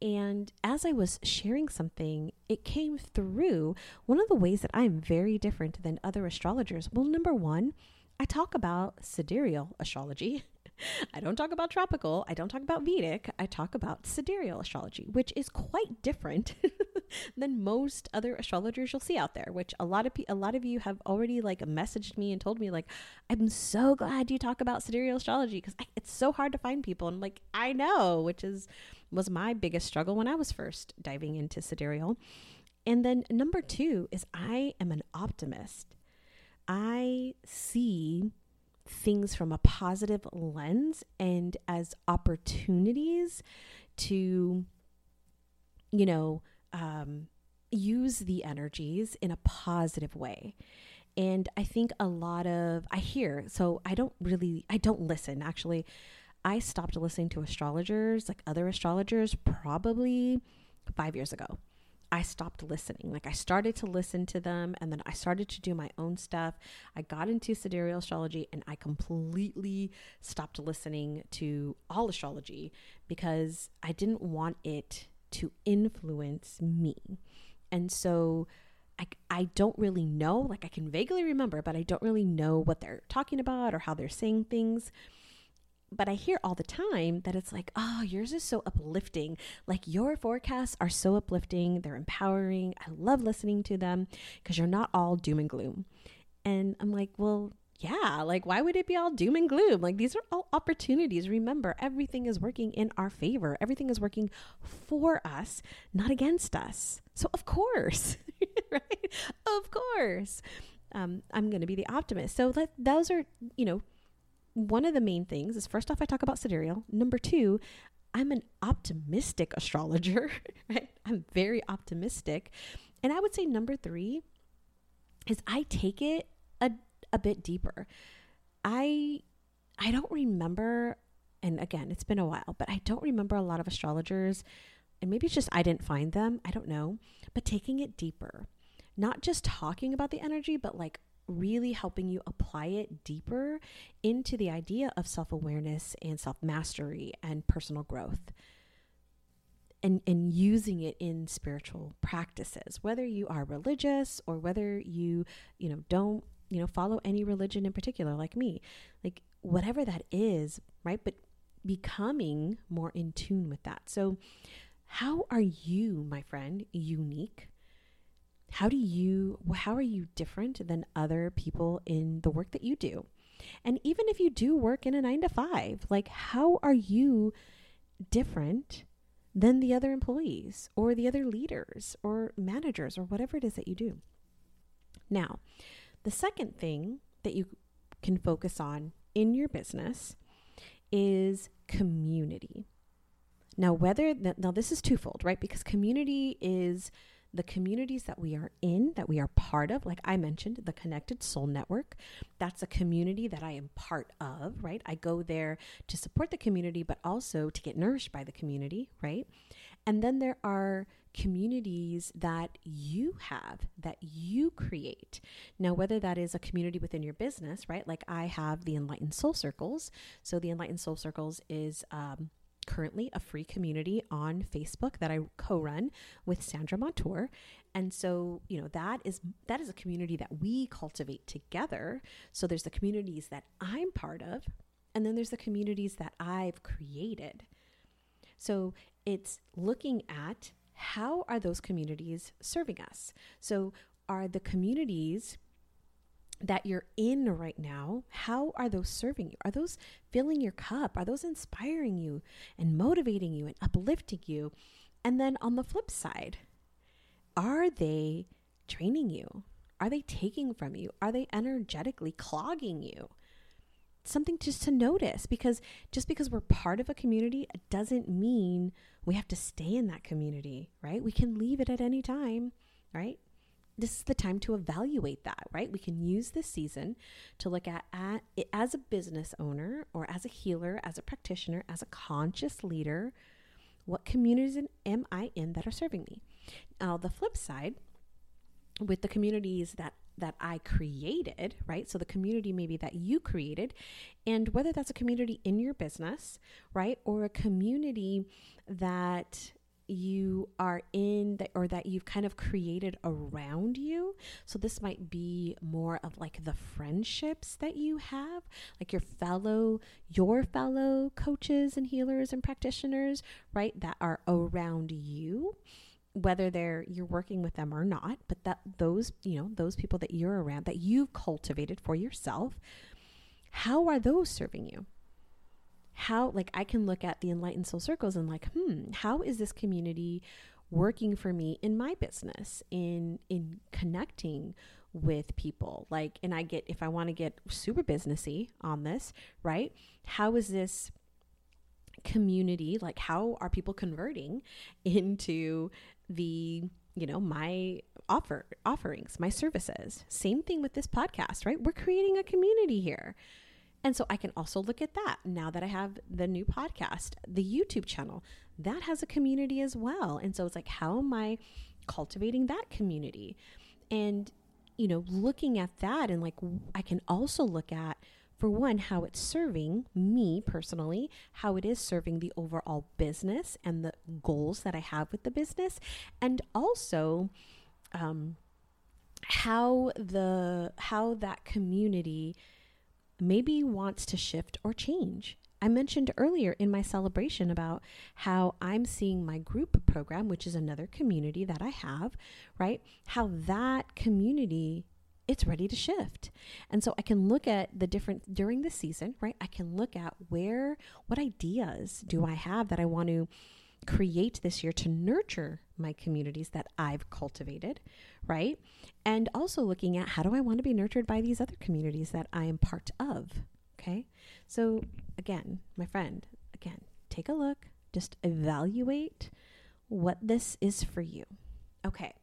And as I was sharing something, it came through one of the ways that I'm very different than other astrologers. Well, number one, I talk about sidereal astrology. *laughs* I don't talk about tropical. I don't talk about Vedic. I talk about sidereal astrology, which is quite different *laughs* than most other astrologers you'll see out there. Which a lot of pe- a lot of you have already like messaged me and told me like, I'm so glad you talk about sidereal astrology because it's so hard to find people. And like I know, which is was my biggest struggle when I was first diving into sidereal. And then number two is I am an optimist. I see things from a positive lens and as opportunities to, you know, um, use the energies in a positive way. And I think a lot of, I hear, so I don't really, I don't listen actually. I stopped listening to astrologers, like other astrologers, probably five years ago. I stopped listening. Like I started to listen to them and then I started to do my own stuff. I got into sidereal astrology and I completely stopped listening to all astrology because I didn't want it to influence me. And so I, I don't really know, like I can vaguely remember, but I don't really know what they're talking about or how they're saying things but I hear all the time that it's like, oh, yours is so uplifting. Like your forecasts are so uplifting. They're empowering. I love listening to them because you're not all doom and gloom. And I'm like, well, yeah, like why would it be all doom and gloom? Like these are all opportunities. Remember, everything is working in our favor. Everything is working for us, not against us. So of course, *laughs* right? Of course. Um, I'm going to be the optimist. So let, those are, you know, one of the main things is first off, I talk about sidereal. Number two, I'm an optimistic astrologer, *laughs* right? I'm very optimistic. And I would say number three is I take it a, a bit deeper. I I don't remember, and again, it's been a while, but I don't remember a lot of astrologers, and maybe it's just I didn't find them. I don't know, but taking it deeper, not just talking about the energy, but like really helping you apply it deeper into the idea of self awareness and self mastery and personal growth. And, and using it in spiritual practices whether you are religious or whether you you know don't you know follow any religion in particular like me. Like whatever that is right? But becoming more in tune with that. So how are you my friend unique? How do you how are you different than other people in the work that you do? And even if you do work in a 9 to 5 like how are you different than the other employees or the other leaders or managers or whatever it is that you do? Now the second thing that you can focus on in your business is community now whether now this is twofold right because community is the communities that we are in, that we are part of, like I mentioned, the Connected Soul Network, that's a community that I am part of, right? I go there to support the community, but also to get nourished by the community, right? And then there are communities that you have, that you create. Now, whether that is a community within your business, right? Like I have the Enlightened Soul Circles. So, the Enlightened Soul Circles is um, currently a free community on Facebook that I co-run with Sandra Montour. And so, you know, that is that is a community that we cultivate together. So there's the communities that I'm part of, and then there's the communities that I've created. So it's looking at how are those communities serving us? So are the communities that you're in right now, how are those serving you? Are those filling your cup? Are those inspiring you and motivating you and uplifting you? And then on the flip side, are they draining you? Are they taking from you? Are they energetically clogging you? Something just to notice because just because we're part of a community it doesn't mean we have to stay in that community, right? We can leave it at any time, right? this is the time to evaluate that, right? We can use this season to look at, at it as a business owner or as a healer, as a practitioner, as a conscious leader. What communities am I in that are serving me? Now, the flip side, with the communities that that I created, right? So the community maybe that you created, and whether that's a community in your business, right, or a community that you are in that or that you've kind of created around you. So this might be more of like the friendships that you have, like your fellow your fellow coaches and healers and practitioners, right? That are around you whether they're you're working with them or not, but that those, you know, those people that you're around that you've cultivated for yourself, how are those serving you? how like I can look at the enlightened soul circles and like, hmm, how is this community working for me in my business in in connecting with people like and i get if i want to get super businessy on this right how is this community like how are people converting *laughs* into the you know my offer offerings my services same thing with this podcast right we're creating a community here and so I can also look at that now that I have the new podcast, the YouTube channel that has a community as well. And so it's like, how am I cultivating that community? And, you know, looking at that and like, I can also look at, for one, how it's serving me personally, how it is serving the overall business and the goals that I have with the business, and also, um, how the how that community maybe wants to shift or change. I mentioned earlier in my celebration about how I'm seeing my group program, which is another community that I have, right? How that community it's ready to shift. And so I can look at the different during the season, right? I can look at where, what ideas do I have that I want to create this year to nurture my communities that I've cultivated, right? And also looking at how do I want to be nurtured by these other communities that I am part of, okay? So again, my friend, again, take a look, just evaluate what this is for you. Okay.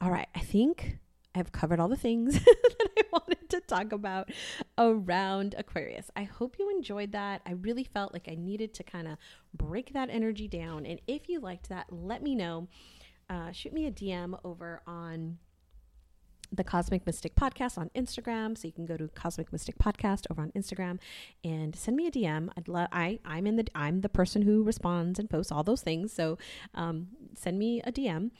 All right, I think I've covered all the things *laughs* that I wanted to talk about around Aquarius. I hope you enjoyed that. I really felt like I needed to kind of break that energy down. And if you liked that, let me know. Uh, shoot me a DM over on the Cosmic Mystic Podcast on Instagram. So you can go to Cosmic Mystic Podcast over on Instagram and send me a DM. I'd love I I'm in the I'm the person who responds and posts all those things. So um, send me a DM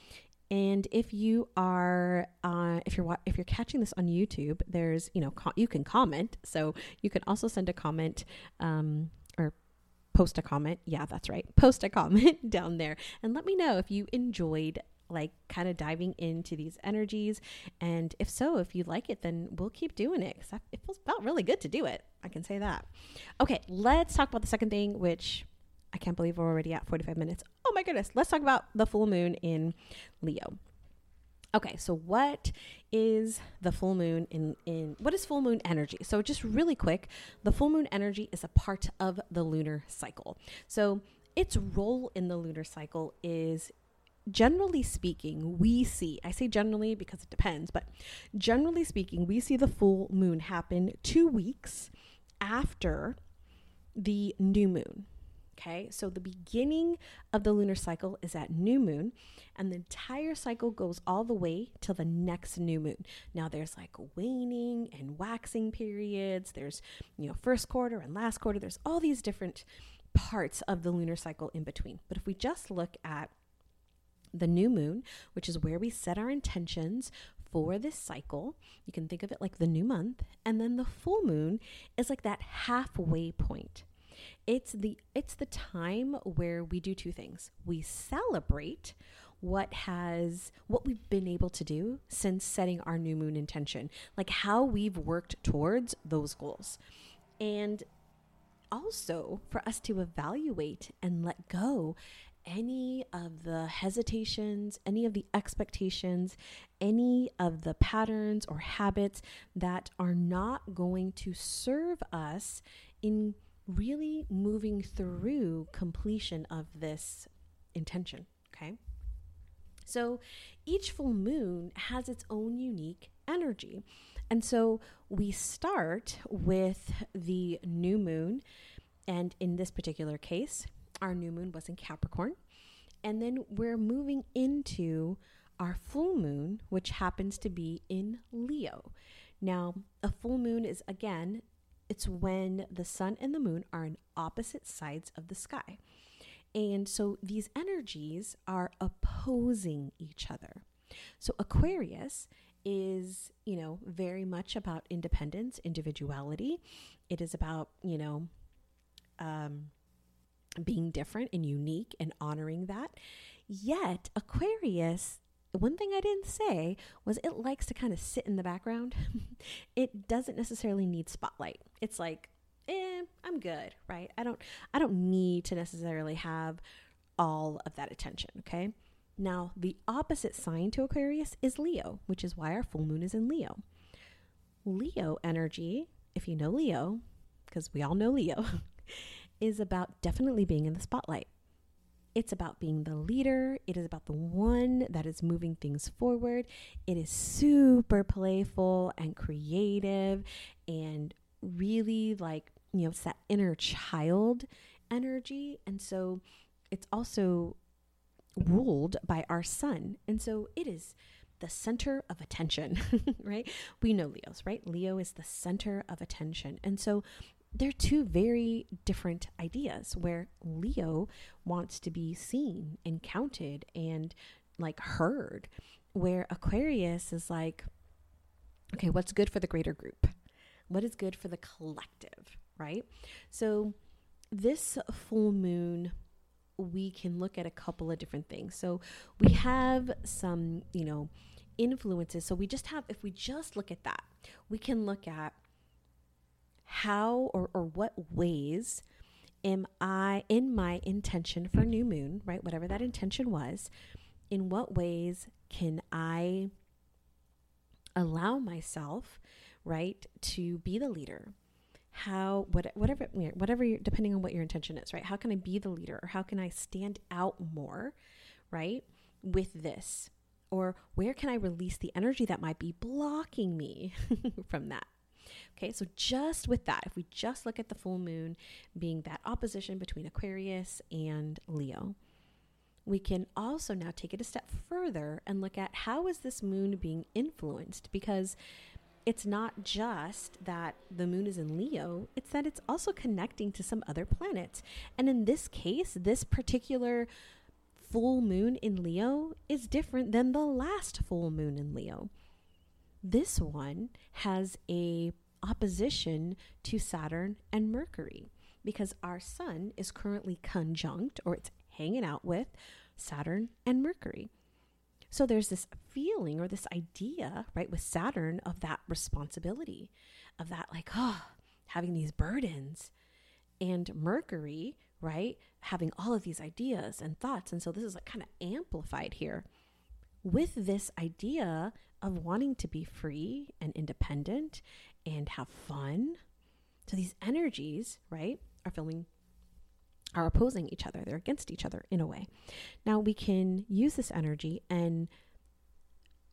and if you are, uh, if you're if you're catching this on YouTube, there's you know co- you can comment. So you can also send a comment um, or post a comment. Yeah, that's right. *laughs* Post a comment *laughs* down there and let me know if you enjoyed like kind of diving into these energies. And if so, if you like it, then we'll keep doing it because it feels felt really good to do it. I can say that. Okay, let's talk about the second thing, which I can't believe we're already at 45 minutes. Goodness. Let's talk about the full moon in Leo. Okay, so what is the full moon in in what is full moon energy? So just really quick, the full moon energy is a part of the lunar cycle. So its role in the lunar cycle is generally speaking, we see, I say generally because it depends, but generally speaking, we see the full moon happen 2 weeks after the new moon. Okay, so the beginning of the lunar cycle is at new moon, and the entire cycle goes all the way till the next new moon. Now, there's like waning and waxing periods, there's, you know, first quarter and last quarter, there's all these different parts of the lunar cycle in between. But if we just look at the new moon, which is where we set our intentions for this cycle. You can think of it like the new month. And then the full moon is like that halfway point it's the it's the time where we do two things. We celebrate what has what we've been able to do since setting our new moon intention, like how we've worked towards those goals. And also for us to evaluate and let go any of the hesitations, any of the expectations, any of the patterns or habits that are not going to serve us in really moving through completion of this intention. Okay. So each full moon has its own unique energy. And so we start with the new moon. And in this particular case, our new moon was in Capricorn. And then we're moving into our full moon, which happens to be in Leo. Now, a full moon is again it's when the sun and the moon are on opposite sides of the sky. And so these energies are opposing each other. So Aquarius is, you know, very much about independence, individuality. It is about, you know, um, being different and unique and honoring that. Yet Aquarius one thing I didn't say was it likes to kind of sit in the background. *laughs* it doesn't necessarily need spotlight. It's like, eh, I'm good, right? I don't I don't need to necessarily have all of that attention, okay? Now, the opposite sign to Aquarius is Leo, which is why our full moon is in Leo. Leo energy, if you know Leo, because we all know Leo, *laughs* is about definitely being in the spotlight. It's about being the leader. It is about the one that is moving things forward. It is super playful and creative and really like, you know, it's that inner child energy. And so it's also ruled by our sun. And so it is the center of attention, *laughs* right? We know Leo's, right? Leo is the center of attention. And so they're two very different ideas where Leo wants to be seen and counted and like heard, where Aquarius is like, okay, what's good for the greater group? What is good for the collective, right? So, this full moon, we can look at a couple of different things. So, we have some, you know, influences. So we just have, if we just look at that, we can look at how or, or what ways am I in my intention for new moon, right? Whatever that intention was, in what ways can I allow myself, right, to be the leader? How, what, whatever, whatever, depending on what your intention is, right? How can I be the leader or how can I stand out more, right, with this? Or where can I release the energy that might be blocking me *laughs* from that? Okay, so just with that, if we just look at the full moon being that opposition between Aquarius and Leo, we can also now take it a step further and look at how is this moon being influenced because it's not just that the moon is in Leo, it's that it's also connecting to some other planets. And in this case, this particular full moon in Leo is different than the last full moon in Leo. This one has a opposition to Saturn and Mercury because our sun is currently conjunct or it's hanging out with Saturn and Mercury. So there's this feeling or this idea, right, with Saturn of that responsibility, of that, like, oh, having these burdens. And Mercury, right, having all of these ideas and thoughts. And so this is like kind of amplified here with this idea of wanting to be free and independent and have fun. So these energies, right, are feeling are opposing each other. They're against each other in a way. Now we can use this energy and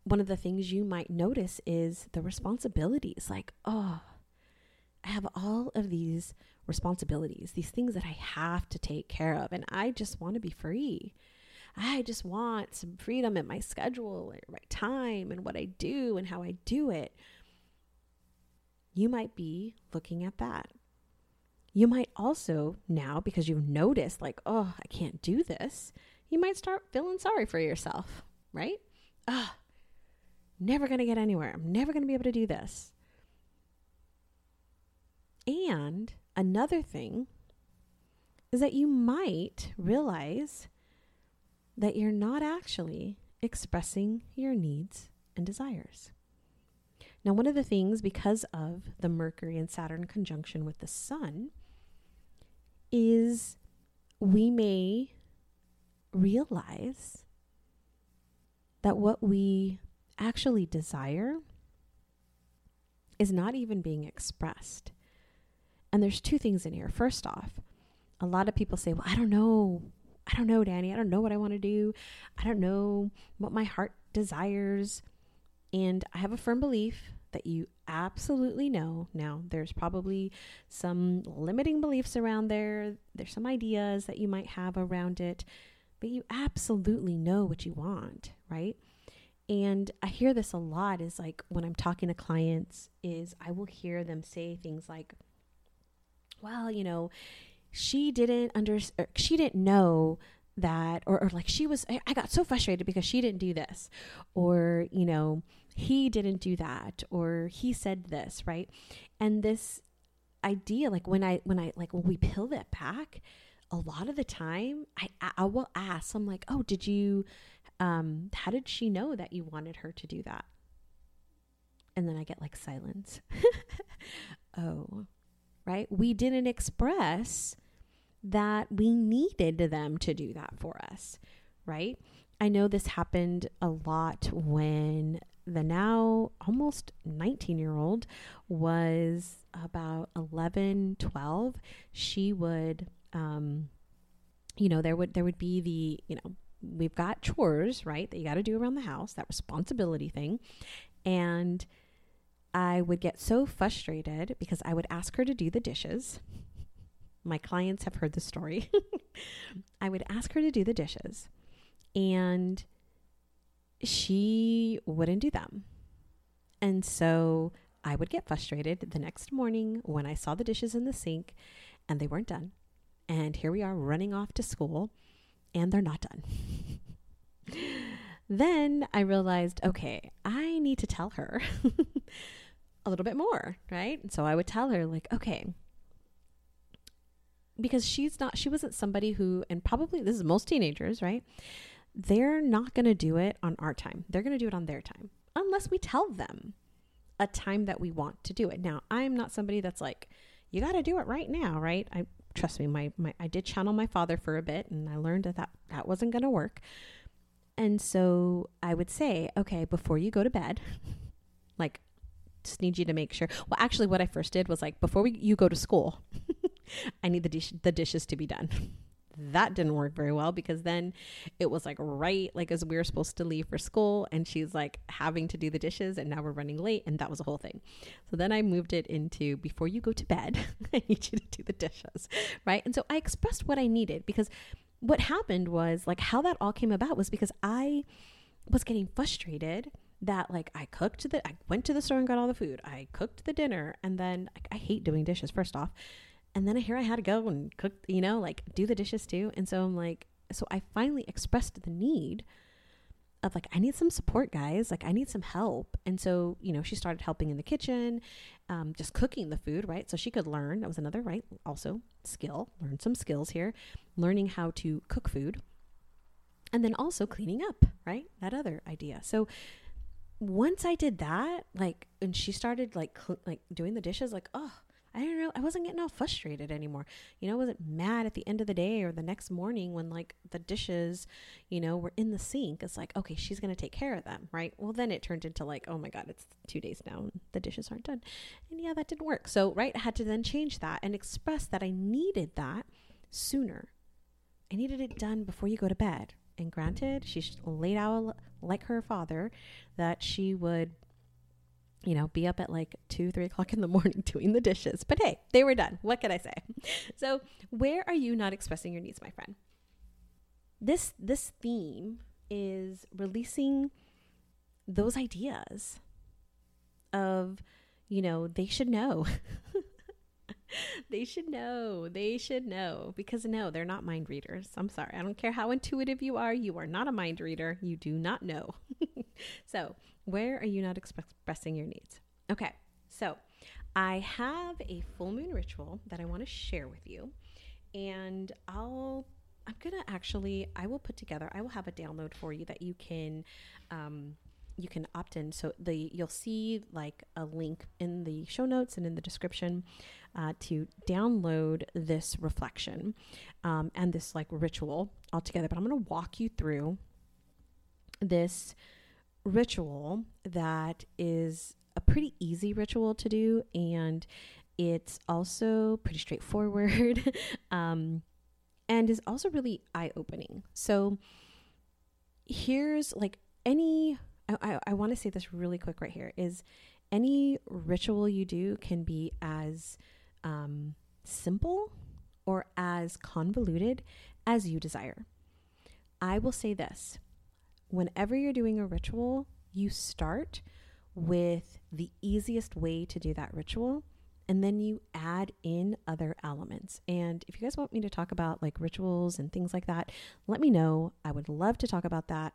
one of the things you might notice is the responsibilities like, oh, I have all of these responsibilities, these things that I have to take care of, and I just want to be free. I just want some freedom in my schedule, my time, and what I do and how I do it. You might be looking at that. You might also now, because you've noticed, like, oh, I can't do this, you might start feeling sorry for yourself, right? Ah, never going to get anywhere. I'm never to be able to do this. And another thing is that you might realize that you're not actually expressing your needs and desires. Now, one of the things, because of the Mercury and Saturn conjunction with the Sun, is we may realize that what we actually desire is not even being expressed. And there's two things in here. First off, a lot of people say, Well, I don't know. I don't know, Danny. I don't know what I want to do. I don't know what my heart desires. And I have a firm belief that you absolutely know. Now, there's probably some limiting beliefs around there, there's some ideas that you might have around it, but you absolutely know what you want, right? And I hear this a lot is like when I'm talking to clients is I will hear them say things like well, you know, she didn't under she didn't know that or, or like she was I got so frustrated because she didn't do this or you know he didn't do that or he said this right? And this idea like when i when i like when we peel that back a lot of the time i i will ask i'm like oh did you um how did she know that you wanted her to do that? And then i get like silence. *laughs* Oh right? We didn't express that we needed them to do that for us right? I know this happened a lot when the now almost 19 year old was about 11 12 she would um you know there would there would be the you know we've got chores right that you got to do around the house that responsibility thing. And i would get so frustrated because i would ask her to do the dishes my clients have heard the story *laughs* i would ask her to do the dishes and she wouldn't do them. And so I would get frustrated the next morning when I saw the dishes in the sink and they weren't done. And here we are running off to school and they're not done. *laughs* then I realized, okay, I need to tell her *laughs* a little bit more, right? so I would tell her, like, okay, because she's not, she wasn't somebody who, and probably this is most teenagers, right? they're not going to do it on our time. They're going to do it on their time unless we tell them a time that we want to do it. Now, I'm not somebody that's like, you got to do it right now, right? I trust me, my, my I did channel my father for a bit and I learned that that, that wasn't going to work. And so I would say, okay, before you go to bed, *laughs* like just need you to make sure. Well, actually what I first did was like before we you go to school, I need the dish, the dishes to be done that didn't work very well because then it was like right like as we were supposed to leave for school and she's like having to do the dishes and now we're running late and that was a whole thing so then i moved it into before you go to bed *laughs* i need you to do the dishes right and so i expressed what i needed because what happened was like how that all came about was because i was getting frustrated that like I cooked the I went to the store and got all the food. I cooked the dinner and then I, I hate doing dishes first off. And then here I had to go and cook, you know, like do the dishes too. And so I'm like, so I finally expressed the need of like, I need some support, guys. Like, I need some help. And so, you know, she started helping in the kitchen, um, just cooking the food, right? So she could learn. That was another, right? Also, skill, learn some skills here, learning how to cook food. And then also cleaning up, right? That other idea. So, once I did that, like, and she started like, cl- like doing the dishes, like, oh, I don't know, I wasn't getting all frustrated anymore. You know, I wasn't mad at the end of the day or the next morning when like the dishes, you know, were in the sink. It's like, okay, she's going to take care of them, right? Well, then it turned into like, oh my God, it's two days now and the dishes aren't done. And yeah, that didn't work. So, right, I had to then change that and express that I needed that sooner. I needed it done before you go to bed. And granted, she laid out like her father that she would you know, be up at like two, three o'clock in the *laughs* morning doing the dishes. But hey, they were done. What can I say? *laughs* So, where are you not expressing your needs, my friend? This this theme is releasing those ideas of, you know, they should know. *laughs* they should know. They should know. Because no, they're not mind readers. I'm sorry. I don't care how intuitive you are. You are not a mind reader. You do not know. *laughs* so, where are you not expressing your needs? Okay, so I have a full moon ritual that I want to share with you. And I'll, I'm to actually, I will put together, I will have a download for you that you can, um, you can opt in. So the you'll see like a link in the show notes and in the description uh, to download this reflection um, and this like ritual all together. But I'm going to walk you through this ritual that is a pretty easy ritual to do and it's also pretty straightforward *laughs* um, and is also really eye opening. So here's like any, I, I, I want to say this really quick right here is any ritual you do can be as um, simple or as convoluted as you desire. I will say this whenever you're doing a ritual, you start with the easiest way to do that ritual and then you add in other elements. And if you guys want me to talk about like rituals and things like that, let me know. I would love to talk about that.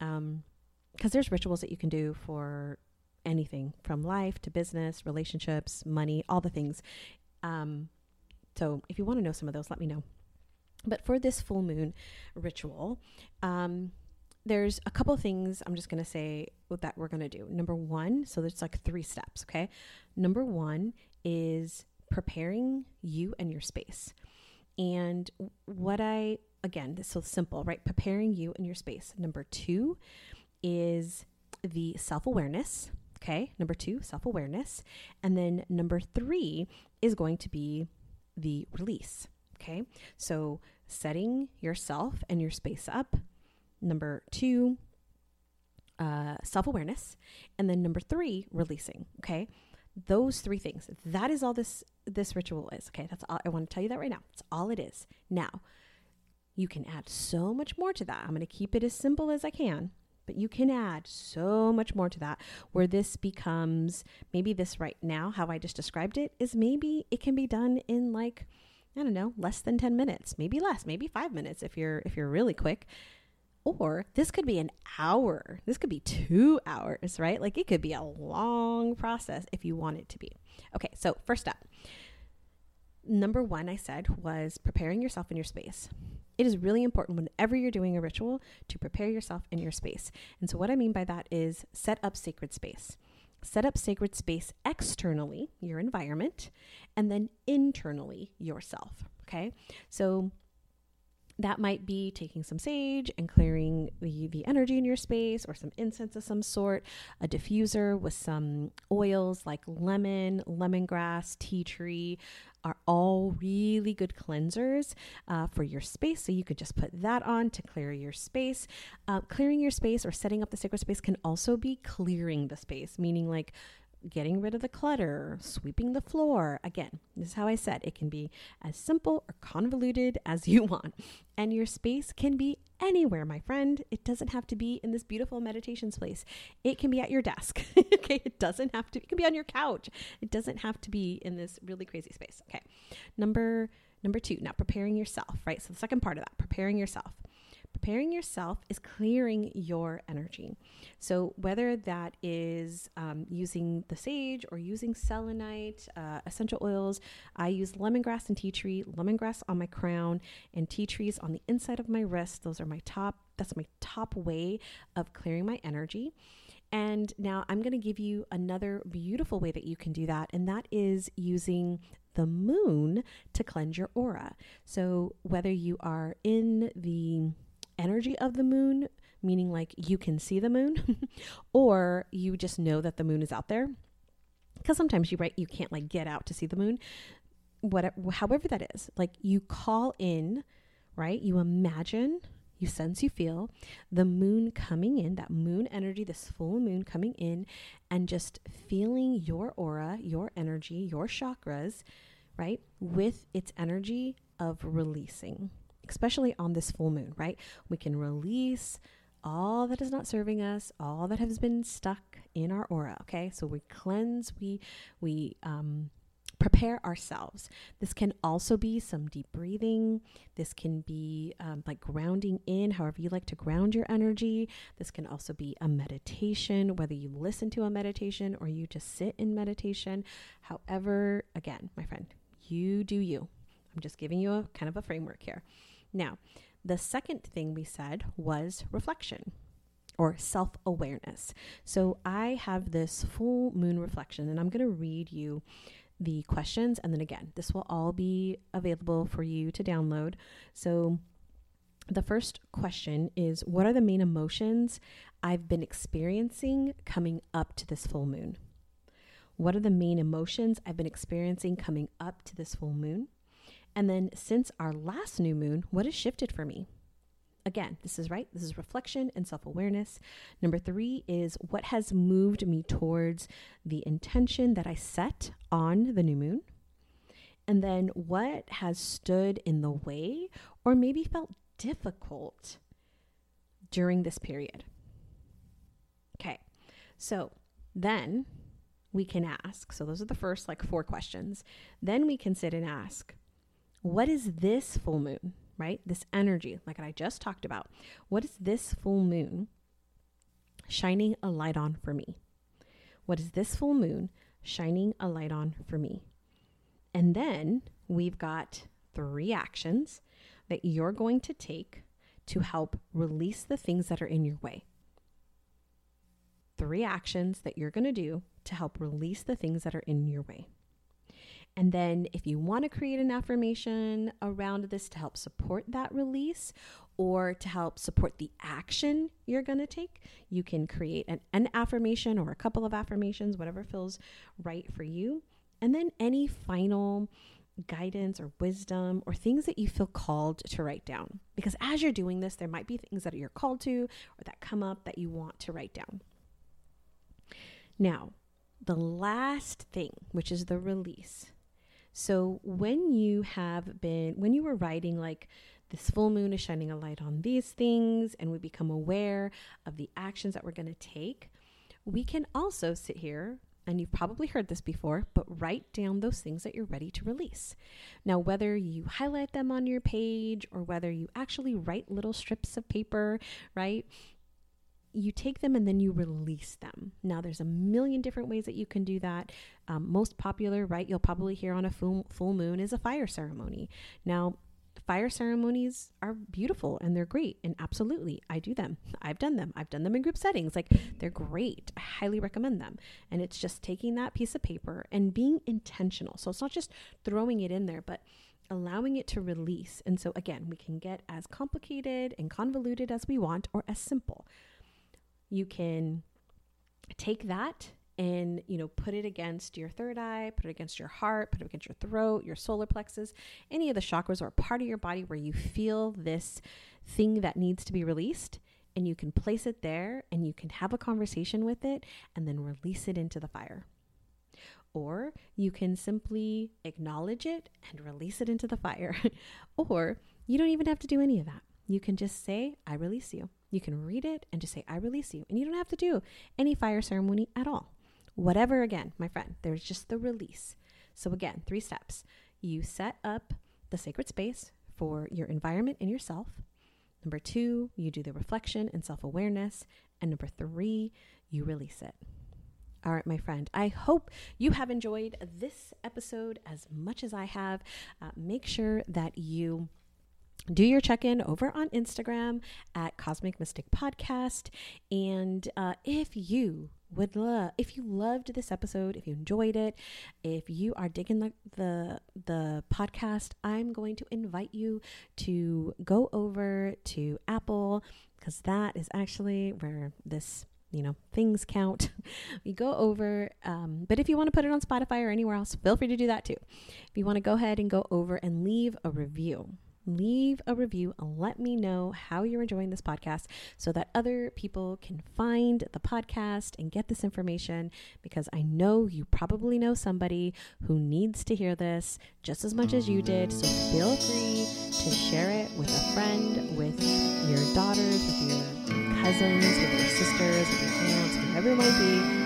Um, because there's rituals that you can do for anything from life to business, relationships, money, all the things. Um, so if you want to know some of those, let me know. But for this full moon ritual, um, there's a couple things I'm just going to say that we're going to do. Number one, so there's like three steps, okay? Number one is preparing you and your space. And what I, again, this is so simple, right? Preparing you and your space. Number two is the self awareness. Okay. Number two, self awareness. And then number three is going to be the release. Okay. So setting yourself and your space up Number two, uh, self awareness. And then number three, releasing. Okay. Those three things. That is all this this ritual is. Okay. That's all I want to tell you that right now. That's all it is. Now, you can add so much more to that. I'm going to keep it as simple as I can, but you can add so much more to that where this becomes maybe this right now, how I just described it, is maybe it can be done in like, I don't know, less than 10 minutes, maybe less, maybe five minutes if you're if you're really quick. Or this could be an hour. This could be two hours, right? Like it could be a long process if you want it to be. Okay, so first up, number one, I said was preparing yourself in your space. it is really important whenever you're doing a ritual to prepare yourself in your space. And so, what I mean by that is set up sacred space. Set up sacred space externally, your environment, and then internally, yourself. Okay. So, that might be taking some sage and clearing the, the energy in your space or some incense of some sort, a diffuser with some oils like lemon, lemongrass, tea tree are all really good cleansers uh, for your space. So you could just put that on to clear your space. Uh, clearing your space or setting up the sacred space can also be clearing the space, meaning like getting rid of the clutter, sweeping the floor. Again, this is how I said it can be as simple or convoluted *laughs* as you want. And your space can be anywhere, my friend. It doesn't have to be in this beautiful meditation space. It can be at your desk. *laughs* okay, it doesn't have to it can be on your couch. It doesn't have to be in this really crazy space. Okay. Number number 2, now preparing yourself, right? So the second part of that, preparing yourself. Preparing yourself is clearing your energy. So, whether that is um, using the sage or using selenite, uh, essential oils, I use lemongrass and tea tree, lemongrass on my crown, and tea trees on the inside of my wrist. Those are my top, that's my top way of clearing my energy. And now I'm going to give you another beautiful way that you can do that, and that is using the moon to cleanse your aura. So, whether you are in the energy of the moon, meaning like you can see the moon, *laughs* or you just know that the moon is out there. Because sometimes you right, you can't like get out to see the moon. Whatever, however that is, like you call in, right? You imagine, you sense, you feel the moon coming in, that moon energy, this full moon coming in, and just feeling your aura, your energy, your chakras, right, with its energy of releasing especially on this full moon, right? We can release all that is not serving us, all that has been stuck in our aura. Okay, so we cleanse, we we um, prepare ourselves. This can also be some deep breathing. This can be um, like grounding in, however you like to ground your energy. This can also be a meditation, whether you listen to a meditation or you just sit in meditation. However, again, my friend, you do you. I'm just giving you a kind of a framework here. Now, the second thing we said was reflection or self awareness. So I have this full moon reflection, and I'm going to read you the questions. And then again, this will all be available for you to download. So the first question is What are the main emotions I've been experiencing coming up to this full moon? What are the main emotions I've been experiencing coming up to this full moon? And then since our last new moon, what has shifted for me? Again, this is right. This is reflection and self awareness. Number three is what has moved me towards the intention that I set on the new moon. And then what has stood in the way or maybe felt difficult during this period. Okay, so then we can ask. So those are the first like four questions. Then we can sit and ask, what is this full moon, right? This energy, like I just talked about. What is this full moon shining a light on for me? What is this full moon shining a light on for me? And then we've got three actions that you're going to take to help release the things that are in your way. Three actions that you're going to do to help release the things that are in your way. And then, if you want to create an affirmation around this to help support that release or to help support the action you're going to take, you can create an, an affirmation or a couple of affirmations, whatever feels right for you. And then, any final guidance or wisdom or things that you feel called to write down. Because as you're doing this, there might be things that you're called to or that come up that you want to write down. Now, the last thing, which is the release, so when you have been, when you were writing, like, this full moon is shining a light on these things, and we become aware of the actions that we're going to take, we can also sit here and you've probably heard this before, but write down those things that you're ready to release. Now, whether you highlight them on your page or whether you actually write little strips of paper, right? You take them and then you release them. Now, there's a million different ways that you can do that. Um, most popular, right, you'll probably hear on a full, full moon is a fire ceremony. Now, fire ceremonies are beautiful and they're great and absolutely i do them. I've done them. I've done them in group settings. Like they're great. I highly recommend them. And it's just taking that piece of paper and being intentional. So it's not just throwing it in there but allowing it to release. And so again we can get as complicated and convoluted as we want or as simple you can take that and you know put it against your third eye put it against your heart put it against your throat your solar plexus any of the chakras or part of your body where you feel this thing that needs to be released and you can place it there and you can have a conversation with it and then release it into the fire. Or you can simply acknowledge it and release it into the fire. *laughs* Or you don't even have to do any of that. You can just say i release you you can read it and just say, I release you. And you don't have to do any fire ceremony at all. Whatever, again, my friend, there's just the release. So, again, three steps. You set up the sacred space for your environment and yourself. Number two, you do the reflection and self awareness. And number three, you release it. All right, my friend, I hope you have enjoyed this episode as much as I have. Uh, make sure that you do your check in over on Instagram at Cosmic Mystic Podcast. And uh, if you would love if you loved this episode if you enjoyed it if you are digging the, the the podcast i'm going to invite you to go over to apple because that is actually where this you know things count. *laughs* You go over um, but if you want to put it on spotify or anywhere else feel free to do that too. If you want to go ahead and go over and leave a review leave a review and let me know how you're enjoying this podcast so that other people can find the podcast and get this information because I know you probably know somebody who needs to hear this just as much as you did. So feel free to share it with a friend, with your daughters, with your cousins, with your sisters, with your aunts, whoever it might be